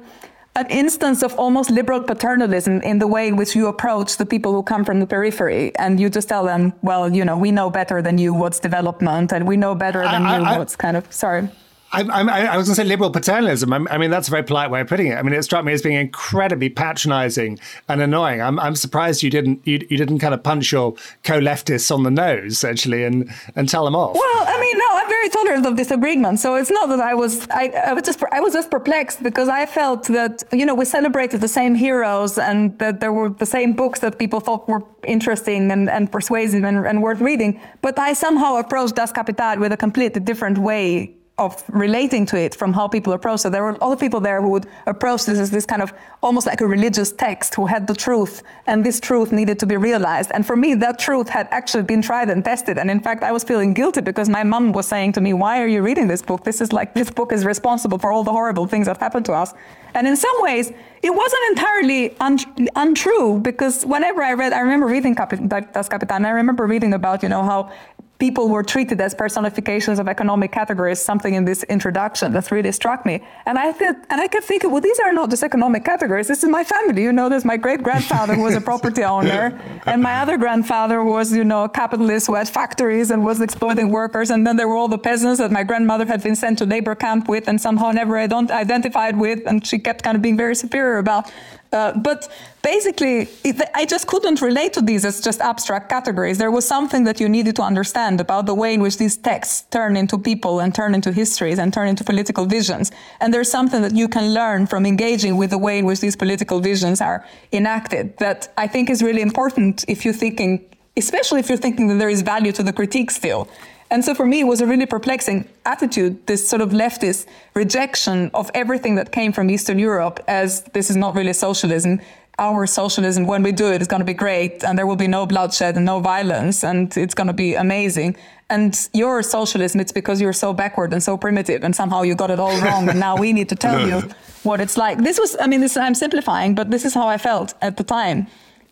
an instance of almost liberal paternalism in the way in which you approach the people who come from the periphery and you just tell them, well, you know, we know better than you what's development and we know better than I, you I, what's kind of, sorry. I, I, I was going to say liberal paternalism. I, I, mean, that's a very polite way of putting it. I mean, it struck me as being incredibly patronising and annoying. I'm, I'm surprised you didn't you, you didn't kind of punch your co-leftists on the nose actually and and tell them off. Well, I mean, no, I'm very tolerant of disagreement. So it's not that I was I, I was just I was just perplexed because I felt that you know we celebrated the same heroes and that there were the same books that people thought were interesting and, and persuasive and, and worth reading. But I somehow approached Das Kapital with a completely different way of relating to it from how people approach it. There were other people there who would approach this as this kind of almost like a religious text who had the truth, and this truth needed to be realized. And for me, that truth had actually been tried and tested. And in fact, I was feeling guilty because my mom was saying to me, Why are you reading this book? This is like, this book is responsible for all the horrible things that happened to us. And in some ways, it wasn't entirely un- untrue because whenever I read, I remember reading Das Kapital, and I remember reading about, you know, how people were treated as personifications of economic categories, something in this introduction that really struck me. And I th- and I kept thinking, well, these are not just economic categories. This is my family. You know, there's my great grandfather who was a property owner, and my other grandfather was, you know, a capitalist who had factories and was exploiting workers. And then there were all the peasants that my grandmother had been sent to labor camp with and somehow never identified with, and she kept kind of being very superior about. Uh, but basically, it, I just couldn't relate to these as just abstract categories. There was something that you needed to understand about the way in which these texts turn into people and turn into histories and turn into political visions. And there's something that you can learn from engaging with the way in which these political visions are enacted that I think is really important if you're thinking, especially if you're thinking that there is value to the critique still. And so for me, it was a really perplexing attitude, this sort of leftist rejection of everything that came from Eastern Europe as this is not really socialism. Our socialism, when we do it, is going to be great and there will be no bloodshed and no violence and it's going to be amazing. And your socialism, it's because you're so backward and so primitive and somehow you got it all wrong. and now we need to tell you what it's like. This was, I mean, this, I'm simplifying, but this is how I felt at the time.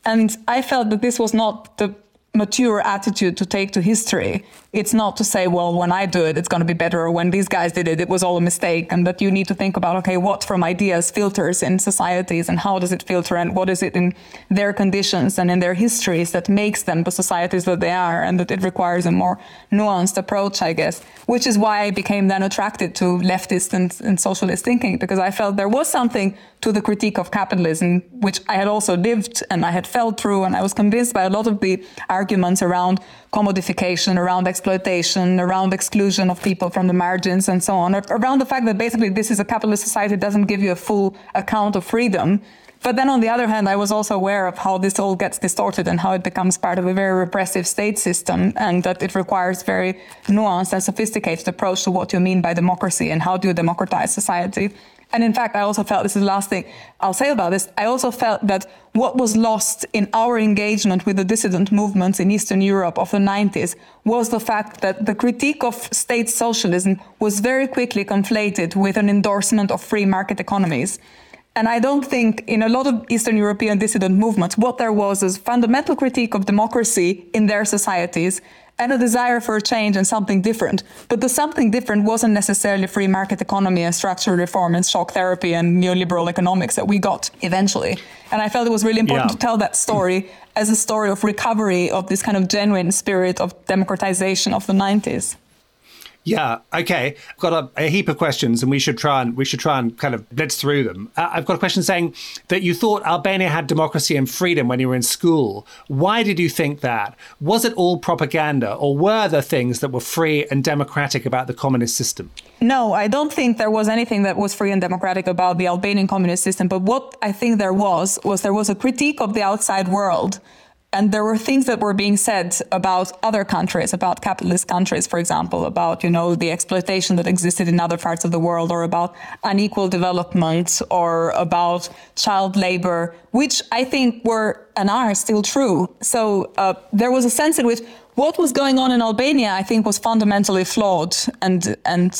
And I felt that this was not the mature attitude to take to history. It's not to say, well, when I do it, it's going to be better, when these guys did it, it was all a mistake. And that you need to think about, okay, what from ideas filters in societies and how does it filter and what is it in their conditions and in their histories that makes them the societies that they are and that it requires a more nuanced approach, I guess, which is why I became then attracted to leftist and, and socialist thinking because I felt there was something to the critique of capitalism, which I had also lived and I had felt through, and I was convinced by a lot of the arguments around commodification, around exploitation, around exclusion of people from the margins, and so on, around the fact that basically this is a capitalist society that doesn't give you a full account of freedom. But then on the other hand, I was also aware of how this all gets distorted and how it becomes part of a very repressive state system and that it requires very nuanced and sophisticated approach to what you mean by democracy and how do you democratize society. And in fact, I also felt this is the last thing I'll say about this. I also felt that what was lost in our engagement with the dissident movements in Eastern Europe of the 90s was the fact that the critique of state socialism was very quickly conflated with an endorsement of free market economies. And I don't think in a lot of Eastern European dissident movements, what there was is fundamental critique of democracy in their societies and a desire for a change and something different. But the something different wasn't necessarily free market economy and structural reform and shock therapy and neoliberal economics that we got eventually. And I felt it was really important yeah. to tell that story as a story of recovery of this kind of genuine spirit of democratization of the 90s. Yeah. Okay. I've got a, a, heap of questions, and we should try and we should try and kind of blitz through them. Uh, I've got a question saying that you thought Albania had democracy and freedom when you were in school. Why did you think that? Was it all propaganda, or were there things that were free and democratic about the communist system? No, I don't think there was anything that was free and democratic about the Albanian communist system. But what I think there was was there was a critique of the outside world and there were things that were being said about other countries, about capitalist countries, for example, about you know the exploitation that existed in other parts of the world, or about unequal development, or about child labor, which I think were and are still true. So uh, there was a sense in which what was going on in Albania, I think, was fundamentally flawed and and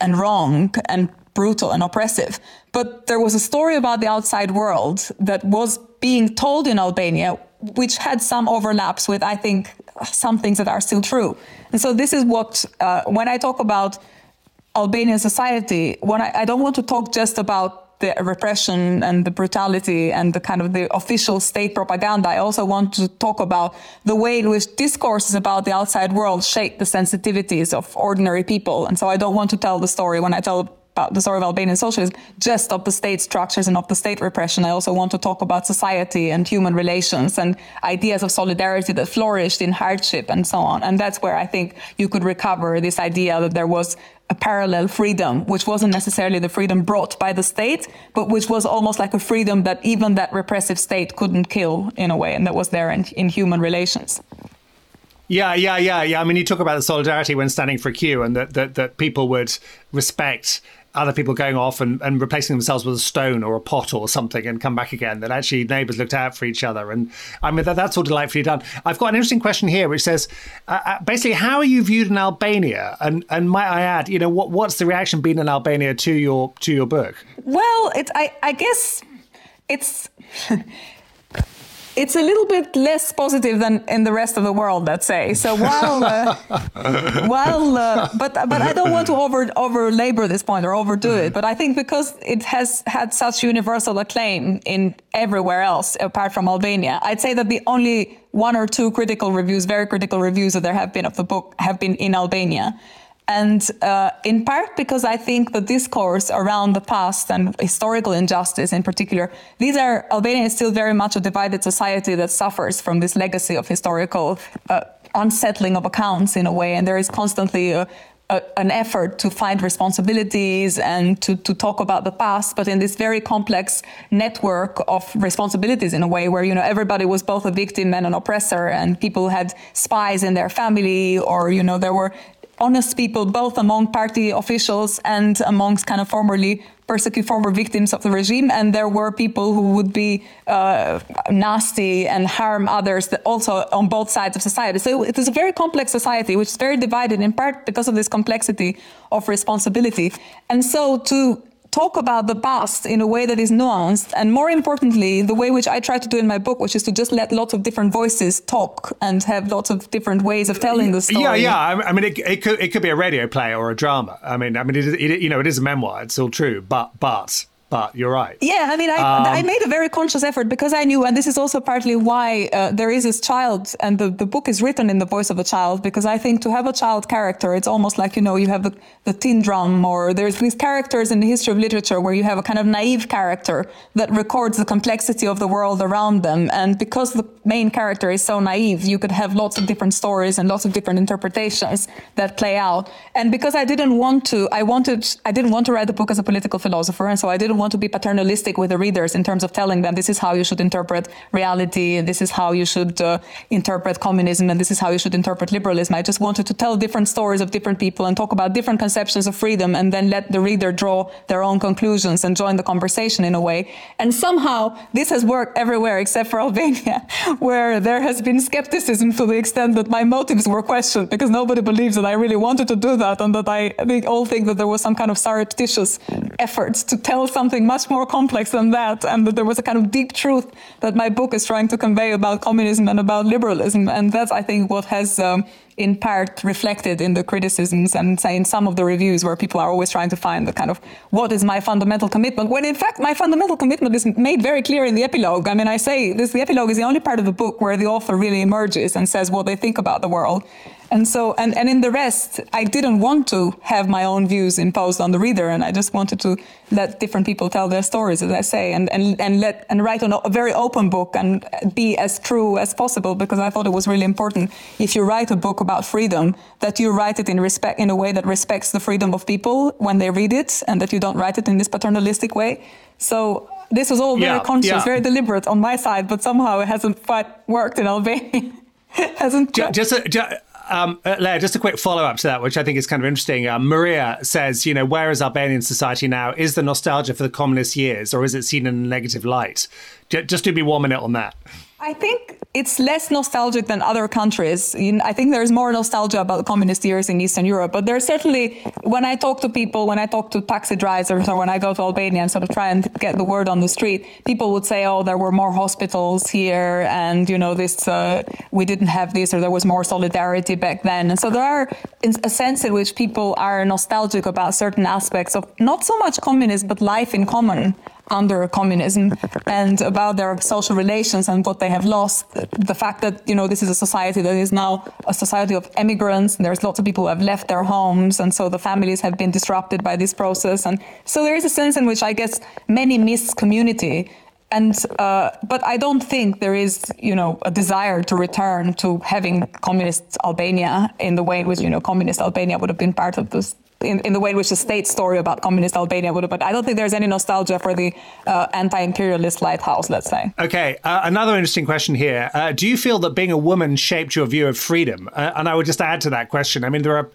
and wrong and brutal and oppressive. But there was a story about the outside world that was being told in Albania which had some overlaps with, I think, some things that are still true. And so this is what, uh, when I talk about Albanian society, when I, I don't want to talk just about the repression and the brutality and the kind of the official state propaganda. I also want to talk about the way in which discourses about the outside world shape the sensitivities of ordinary people. And so I don't want to tell the story when I tell about the story of Albanian socialism, just of the state structures and of the state repression. I also want to talk about society and human relations and ideas of solidarity that flourished in hardship and so on. And that's where I think you could recover this idea that there was a parallel freedom, which wasn't necessarily the freedom brought by the state, but which was almost like a freedom that even that repressive state couldn't kill in a way, and that was there in, in human relations. Yeah, yeah, yeah, yeah. I mean, you talk about the solidarity when standing for a queue, and that, that, that people would respect other people going off and, and replacing themselves with a stone or a pot or something and come back again. That actually neighbours looked out for each other. And I mean, that, that's all delightfully done. I've got an interesting question here which says uh, uh, basically, how are you viewed in Albania? And and might I add, you know, what, what's the reaction been in Albania to your to your book? Well, it's I, I guess it's it's a little bit less positive than in the rest of the world, let's say. So while, uh, while, uh, but but I don't want to over over labor this point or overdo it. But I think because it has had such universal acclaim in everywhere else apart from Albania, I'd say that the only one or two critical reviews, very critical reviews that there have been of the book, have been in Albania. And uh, in part because I think the discourse around the past and historical injustice in particular, these are, Albania is still very much a divided society that suffers from this legacy of historical uh, unsettling of accounts in a way. And there is constantly a a, an effort to find responsibilities and to, to talk about the past, but in this very complex network of responsibilities in a way where, you know, everybody was both a victim and an oppressor and people had spies in their family or, you know, there were honest people both among party officials and amongst kind of formerly persecuted former victims of the regime, and there were people who would be uh, nasty and harm others also on both sides of society. So it is a very complex society, which is very divided in part because of this complexity of responsibility. And so to talk about the past in a way that is nuanced, and more importantly, the way which I try to do in my book, which is to just let lots of different voices talk and have lots of different ways of telling the story. Yeah, yeah. I mean, it, it could it could be a radio play or a drama. I mean, I mean, it, it, you know, it is a memoir. It's all true, but but but you're right. Yeah, I mean, I, um, I made a very conscious effort because I knew, and this is also partly why uh, there is this child, and the, the book is written in the voice of a child, because I think to have a child character, it's almost like, you know, you have the, the tin drum, or there's these characters in the history of literature where you have a kind of naive character that records the complexity of the world around them. And because the main character is so naive, you could have lots of different stories and lots of different interpretations that play out. And because I didn't want to, I wanted, I didn't want to write the book as a political philosopher, and so I didn't want to be paternalistic with the readers in terms of telling them this is how you should interpret reality, and this is how you should uh, interpret communism, and this is how you should interpret liberalism. I just wanted to tell different stories of different people and talk about different conceptions of freedom, and then let the reader draw their own conclusions and join the conversation in a way. And somehow this has worked everywhere except for Albania, where there has been skepticism to the extent that my motives were questioned because nobody believes that I really wanted to do that, and that I, they all think that there was some kind of surreptitious effort to tell some something much more complex than that, and that there was a kind of deep truth that my book is trying to convey about communism and about liberalism. And that's, I think, what has. Um, in part reflected in the criticisms and say in some of the reviews where people are always trying to find the kind of what is my fundamental commitment when in fact my fundamental commitment is made very clear in the epilogue i mean i say this the epilogue is the only part of the book where the author really emerges and says what they think about the world and so, and, and in the rest, I didn't want to have my own views imposed on the reader, and I just wanted to let different people tell their stories, as I say, and, and, and let and write a very open book and be as true as possible because I thought it was really important. If you write a book about freedom, that you write it in respect in a way that respects the freedom of people when they read it, and that you don't write it in this paternalistic way. So this was all very yeah, conscious, yeah. very deliberate on my side, but somehow it hasn't quite worked in Albania. hasn't just, just, just um, uh, Lea, just a quick follow up to that, which I think is kind of interesting. Um, Maria says, you know, where is Albanian society now? Is the nostalgia for the communist years, or is it seen in a negative light? Just do me one minute on that. I think it's less nostalgic than other countries. I think there's more nostalgia about communist years in Eastern Europe. But there's certainly, when I talk to people, when I talk to taxi drivers, or when I go to Albania and sort of try and get the word on the street, people would say, "Oh, there were more hospitals here, and you know, this uh, we didn't have this, or there was more solidarity back then." And so there are a sense in which people are nostalgic about certain aspects of not so much communism, but life in common under communism and about their social relations and what they have lost. The fact that, you know, this is a society that is now a society of immigrants and there's lots of people who have left their homes and so the families have been disrupted by this process. And so there is a sense in which I guess many miss community and uh, but I don't think there is, you know, a desire to return to having communist Albania in the way in which you know communist Albania would have been part of this in, in the way in which the state story about communist Albania would have, but I don't think there's any nostalgia for the uh, anti-imperialist lighthouse, let's say. Okay, uh, another interesting question here. Uh, do you feel that being a woman shaped your view of freedom? Uh, and I would just add to that question. I mean, there are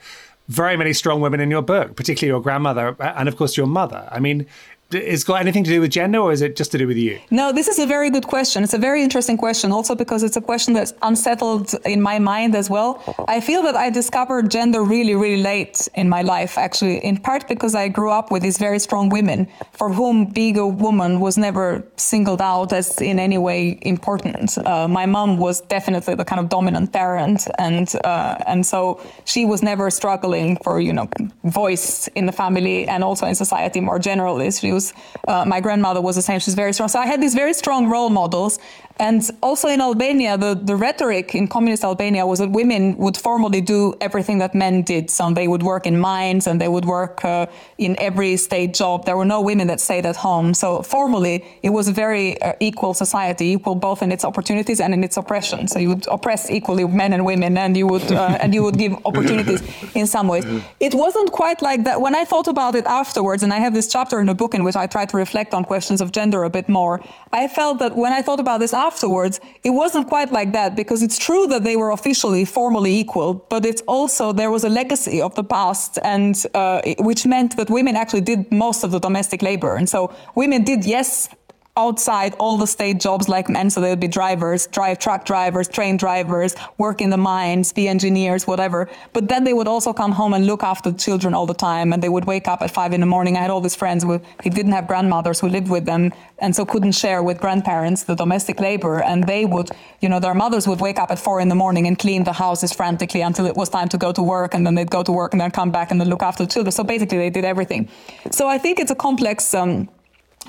very many strong women in your book, particularly your grandmother uh, and, of course, your mother. I mean, is got anything to do with gender or is it just to do with you? No, this is a very good question. It's a very interesting question also because it's a question that's unsettled in my mind as well. I feel that I discovered gender really, really late in my life, actually, in part because I grew up with these very strong women for whom being a woman was never singled out as in any way important. Uh, my mom was definitely the kind of dominant parent and uh, and so she was never struggling for, you know, voice in the family and also in society more generally. She was Uh, my grandmother was the same; she's very strong. So I had these very strong role models, and also in Albania, the, the rhetoric in communist Albania was that women would formally do everything that men did. So they would work in mines and they would work uh, in every state job. There were no women that stayed at home. So formally, it was a very uh, equal society, equal both in its opportunities and in its oppression. So you would oppress equally men and women, and you would uh, and you would give opportunities in some ways. It wasn't quite like that. When I thought about it afterwards, and I have this chapter in the book in which I tried to reflect on questions of gender a bit more, I felt that when I thought about this afterwards, it wasn't quite like that because it's true that they were officially, formally equal, but it's also there was a legacy of the past, and uh, which meant that women actually did most of the domestic labor, and so women did yes outside all the state jobs like men. So they would be drivers, drive truck drivers, train drivers, work in the mines, be engineers, whatever. But then they would also come home and look after the children all the time. And they would wake up at five in the morning. I had all these friends who, didn't have grandmothers who lived with them and so couldn't share with grandparents the domestic labor. And they would, you know, their mothers would wake up at four in the morning and clean the houses frantically until it was time to go to work. And then they'd go to work and then come back and then look after the children. So basically they did everything. So I think it's a complex, um,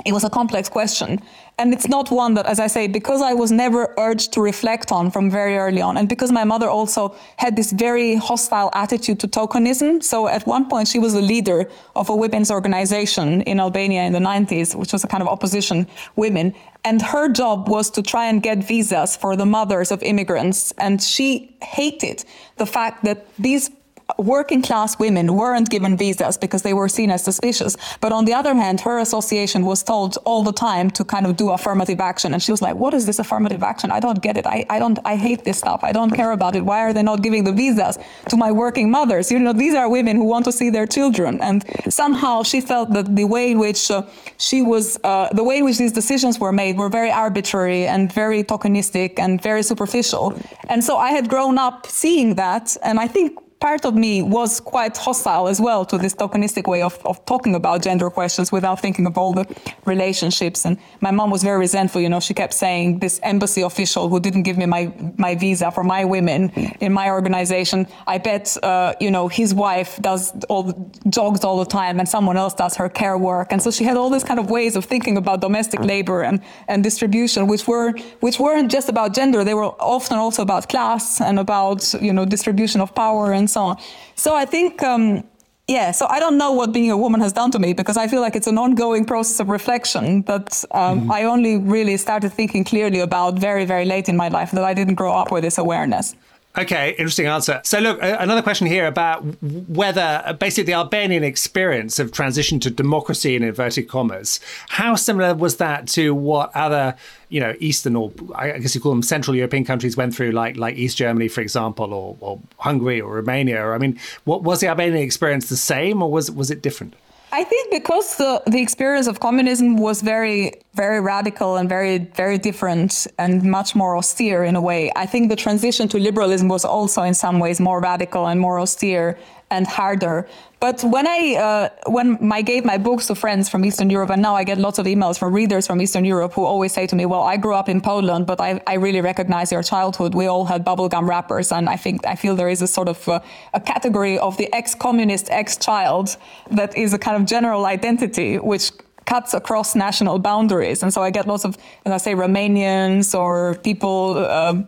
it was a complex question. And it's not one that, as I say, because I was never urged to reflect on from very early on, and because my mother also had this very hostile attitude to tokenism. So at one point, she was the leader of a women's organization in Albania in the 90s, which was a kind of opposition women. And her job was to try and get visas for the mothers of immigrants. And she hated the fact that these working class women weren't given visas because they were seen as suspicious. But on the other hand, her association was told all the time to kind of do affirmative action. And she was like, what is this affirmative action? I don't get it. I, I don't, I hate this stuff. I don't care about it. Why are they not giving the visas to my working mothers? You know, these are women who want to see their children. And somehow she felt that the way in which uh, she was, uh, the way in which these decisions were made were very arbitrary and very tokenistic and very superficial. And so I had grown up seeing that. And I think part of me was quite hostile as well to this tokenistic way of, of talking about gender questions without thinking of all the relationships. And my mom was very resentful. You know, she kept saying this embassy official who didn't give me my, my visa for my women in my organization. I bet, uh, you know, his wife does all the jogs all the time and someone else does her care work. And so she had all these kind of ways of thinking about domestic labor and, and distribution, which were, which weren't just about gender. They were often also about class and about, you know, distribution of power and so on. So I think, um, yeah, so I don't know what being a woman has done to me because I feel like it's an ongoing process of reflection that um, mm-hmm. I only really started thinking clearly about very, very late in my life, that I didn't grow up with this awareness. Okay, interesting answer. So, look, another question here about whether uh, basically the Albanian experience of transition to democracy in inverted commas, how similar was that to what other, you know, Eastern or I guess you call them Central European countries went through, like like East Germany, for example, or, or Hungary or Romania? I mean, what was the Albanian experience the same, or was was it different? I think because the, the experience of communism was very, very radical and very, very different and much more austere in a way, I think the transition to liberalism was also in some ways more radical and more austere and harder. But when I uh, when I gave my books to friends from Eastern Europe, and now I get lots of emails from readers from Eastern Europe who always say to me, "Well, I grew up in Poland, but I, I really recognize your childhood. We all had bubblegum wrappers, and I think I feel there is a sort of uh, a category of the ex-communist ex-child that is a kind of general identity, which cuts across national boundaries. And so I get lots of, as I say, Romanians or people uh,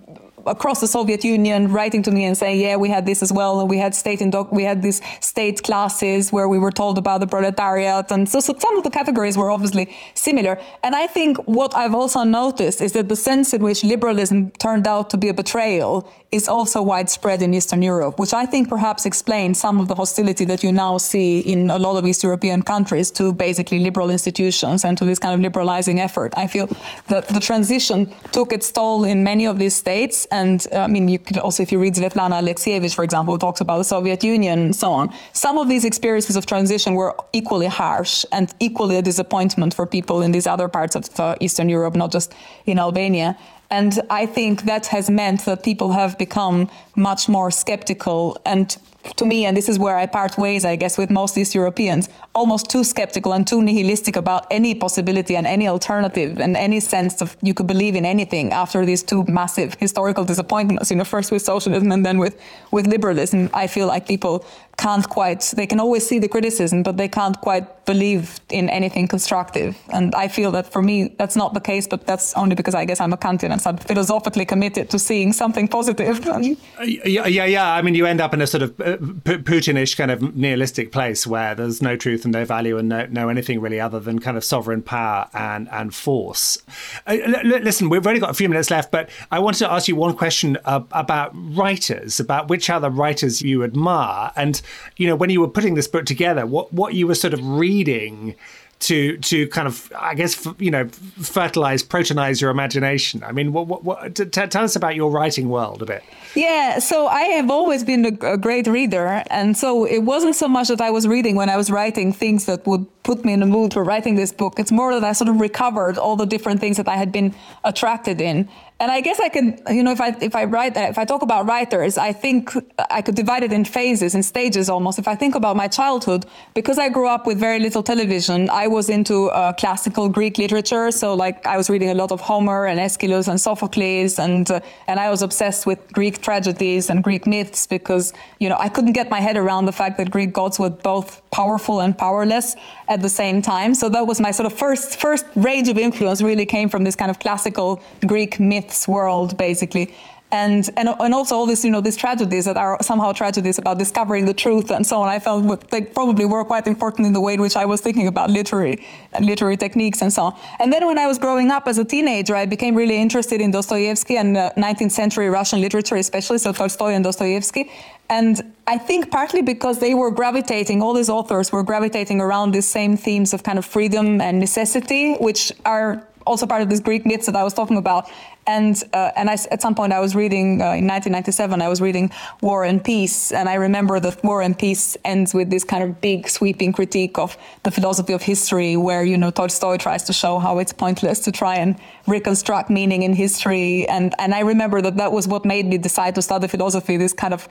across the Soviet Union writing to me and saying, yeah, we had this as well. And we had state in doc- we had these state classes where we were told about the proletariat. And so, so some of the categories were obviously similar. And I think what I've also noticed is that the sense in which liberalism turned out to be a betrayal is also widespread in Eastern Europe, which I think perhaps explains some of the hostility that you now see in a lot of East European countries to basically liberal institutions and to this kind of liberalizing effort. I feel that the transition took its toll in many of these states and uh, I mean, you could also, if you read Svetlana Alexievich, for example, who talks about the Soviet Union and so on, some of these experiences of transition were equally harsh and equally a disappointment for people in these other parts of uh, Eastern Europe, not just in Albania. And I think that has meant that people have become much more skeptical and to me, and this is where I part ways, I guess, with most East Europeans, almost too skeptical and too nihilistic about any possibility and any alternative and any sense of you could believe in anything after these two massive historical disappointments, you know, first with socialism and then with, with liberalism. I feel like people can't quite, they can always see the criticism, but they can't quite believe in anything constructive. And I feel that for me, that's not the case, but that's only because I guess I'm a Kantian and so I'm philosophically committed to seeing something positive. Yeah, yeah, yeah. I mean, you end up in a sort of uh, Putinish kind of nihilistic place where there's no truth and no value and no, no anything really other than kind of sovereign power and, and force. Uh, listen, we've only got a few minutes left, but I wanted to ask you one question uh, about writers, about which other writers you admire. And, you know, when you were putting this book together, what, what you were sort of reading to to kind of I guess you know fertilize protonize your imagination. I mean, what, what, what t- tell us about your writing world a bit. Yeah, so I have always been a, a, great reader, and so it wasn't so much that I was reading when I was writing things that would put me in the mood for writing this book. It's more that I sort of recovered all the different things that I had been attracted in, and I guess I can, you know, if I if I write if I talk about writers, I think I could divide it in phases, in stages almost. If I think about my childhood, because I grew up with very little television, I was into uh, classical Greek literature. So like I was reading a lot of Homer and Aeschylus and Sophocles, and uh, and I was obsessed with Greek tragedies and Greek myths because you know I couldn't get my head around the fact that Greek gods were both powerful and powerless at the same time. So that was my sort of first first range of influence. Really came from this kind of classical Greek myths world, basically. And, and, and also all these, you know, these tragedies that are somehow tragedies about discovering the truth and so on. I felt they probably were quite important in the way in which I was thinking about literary literary techniques and so on. And then when I was growing up as a teenager, I became really interested in Dostoevsky and uh, 19th century Russian literature, especially so Tolstoy and Dostoevsky. And I think partly because they were gravitating, all these authors were gravitating around these same themes of kind of freedom and necessity, which are also part of this Greek myths that I was talking about. And uh, and I, at some point I was reading uh, in 1997 I was reading War and Peace and I remember that War and Peace ends with this kind of big sweeping critique of the philosophy of history where you know Tolstoy tries to show how it's pointless to try and reconstruct meaning in history. And and I remember that that was what made me decide to study philosophy this kind of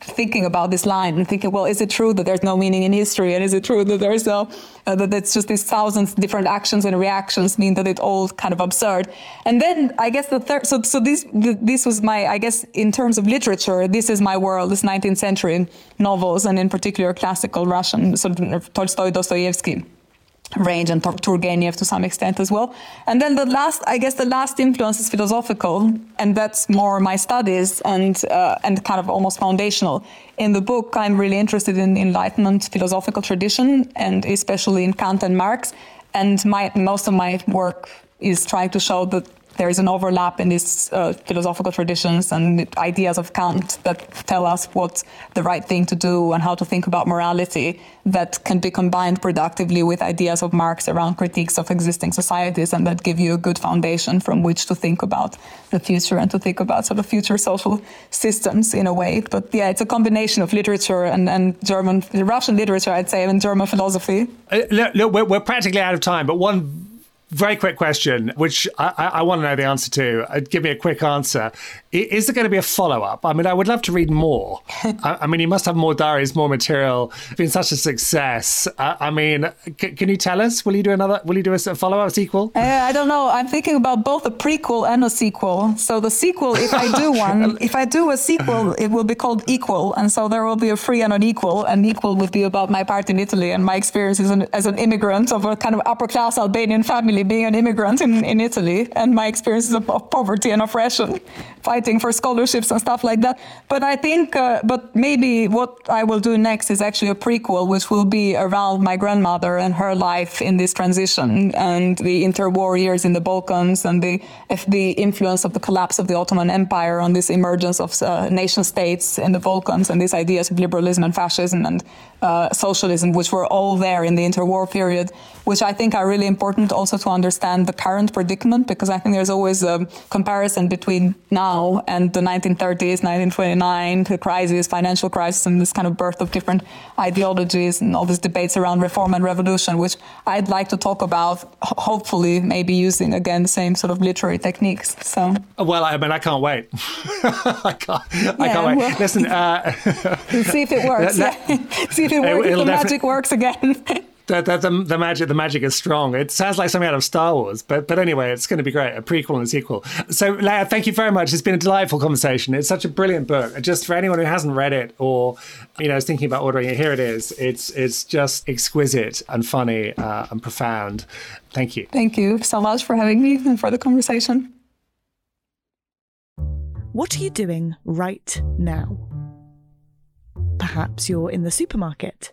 thinking about this line and thinking well is it true that there's no meaning in history? And is it true that there's no uh, that it's just these thousands different actions and reactions mean that it's all kind of absurd? And then I guess the third, so so this this was my, I guess, in terms of literature, this is my world. This 19th century novels, and in particular classical Russian, sort of Tolstoy, Dostoevsky range and Turgenev to some extent as well. And then the last, I guess, the last influence is philosophical, and that's more my studies and uh, and kind of almost foundational. In the book, I'm really interested in Enlightenment philosophical tradition, and especially in Kant and Marx. And my most of my work is trying to show that there is an overlap in these uh, philosophical traditions and ideas of Kant that tell us what's the right thing to do and how to think about morality that can be combined productively with ideas of Marx around critiques of existing societies and that give you a good foundation from which to think about the future and to think about sort of future social systems in a way. But yeah, it's a combination of literature and, and German, Russian literature, I'd say, and German philosophy. Uh, look, look we're, we're practically out of time, but one very quick question, which I, I, I, want to know the answer to. Uh, give me a quick answer. Is there going to be a follow up? I mean, I would love to read more. I, I, mean, you must have more diaries, more material. It's been such a success. Uh, I mean, c- can you tell us? Will you do another? Will you do a follow up sequel? Uh, I don't know. I'm thinking about both a prequel and a sequel. So the sequel, if I do one, if I do a sequel, it will be called Equal, and so there will be a free and an equal. And Equal would be about my part in Italy and my experience as an, as an immigrant of a kind of upper class Albanian family being an immigrant in, in Italy and my experiences of, of poverty and oppression, fighting for scholarships and stuff like that. But I think, uh, but maybe what I will do next is actually a prequel, which will be around my grandmother and her life in this transition and the interwar years in the Balkans and the, the influence of the collapse of the Ottoman Empire on this emergence of uh, nation states in the Balkans and these ideas of liberalism and fascism and uh, socialism, which were all there in the interwar period, which I think are really important also to understand the current predicament, because I think there's always a comparison between now and the 1930s, 1929, the crisis, financial crisis, and this kind of birth of different ideologies and all these debates around reform and revolution, which I'd like to talk about, hopefully, maybe using again the same sort of literary techniques. So, well, I mean, I can't wait. I can't. I can't wait. Well, Listen, uh, see if it works. see if it, works. If the magic works again. The, the, the, the, magic the magic is strong. It sounds like something out of Star Wars, but but anyway, it's going to be great. A prequel and a sequel. So Lea, thank you very much. It's been a delightful conversation. It's such a brilliant book. Just for anyone who hasn't read it or you know is thinking about ordering it, here it is. It's it's just exquisite and funny uh, and profound. Thank you. Thank you so much for having me and for the conversation. What are you doing right now? Perhaps you're in the supermarket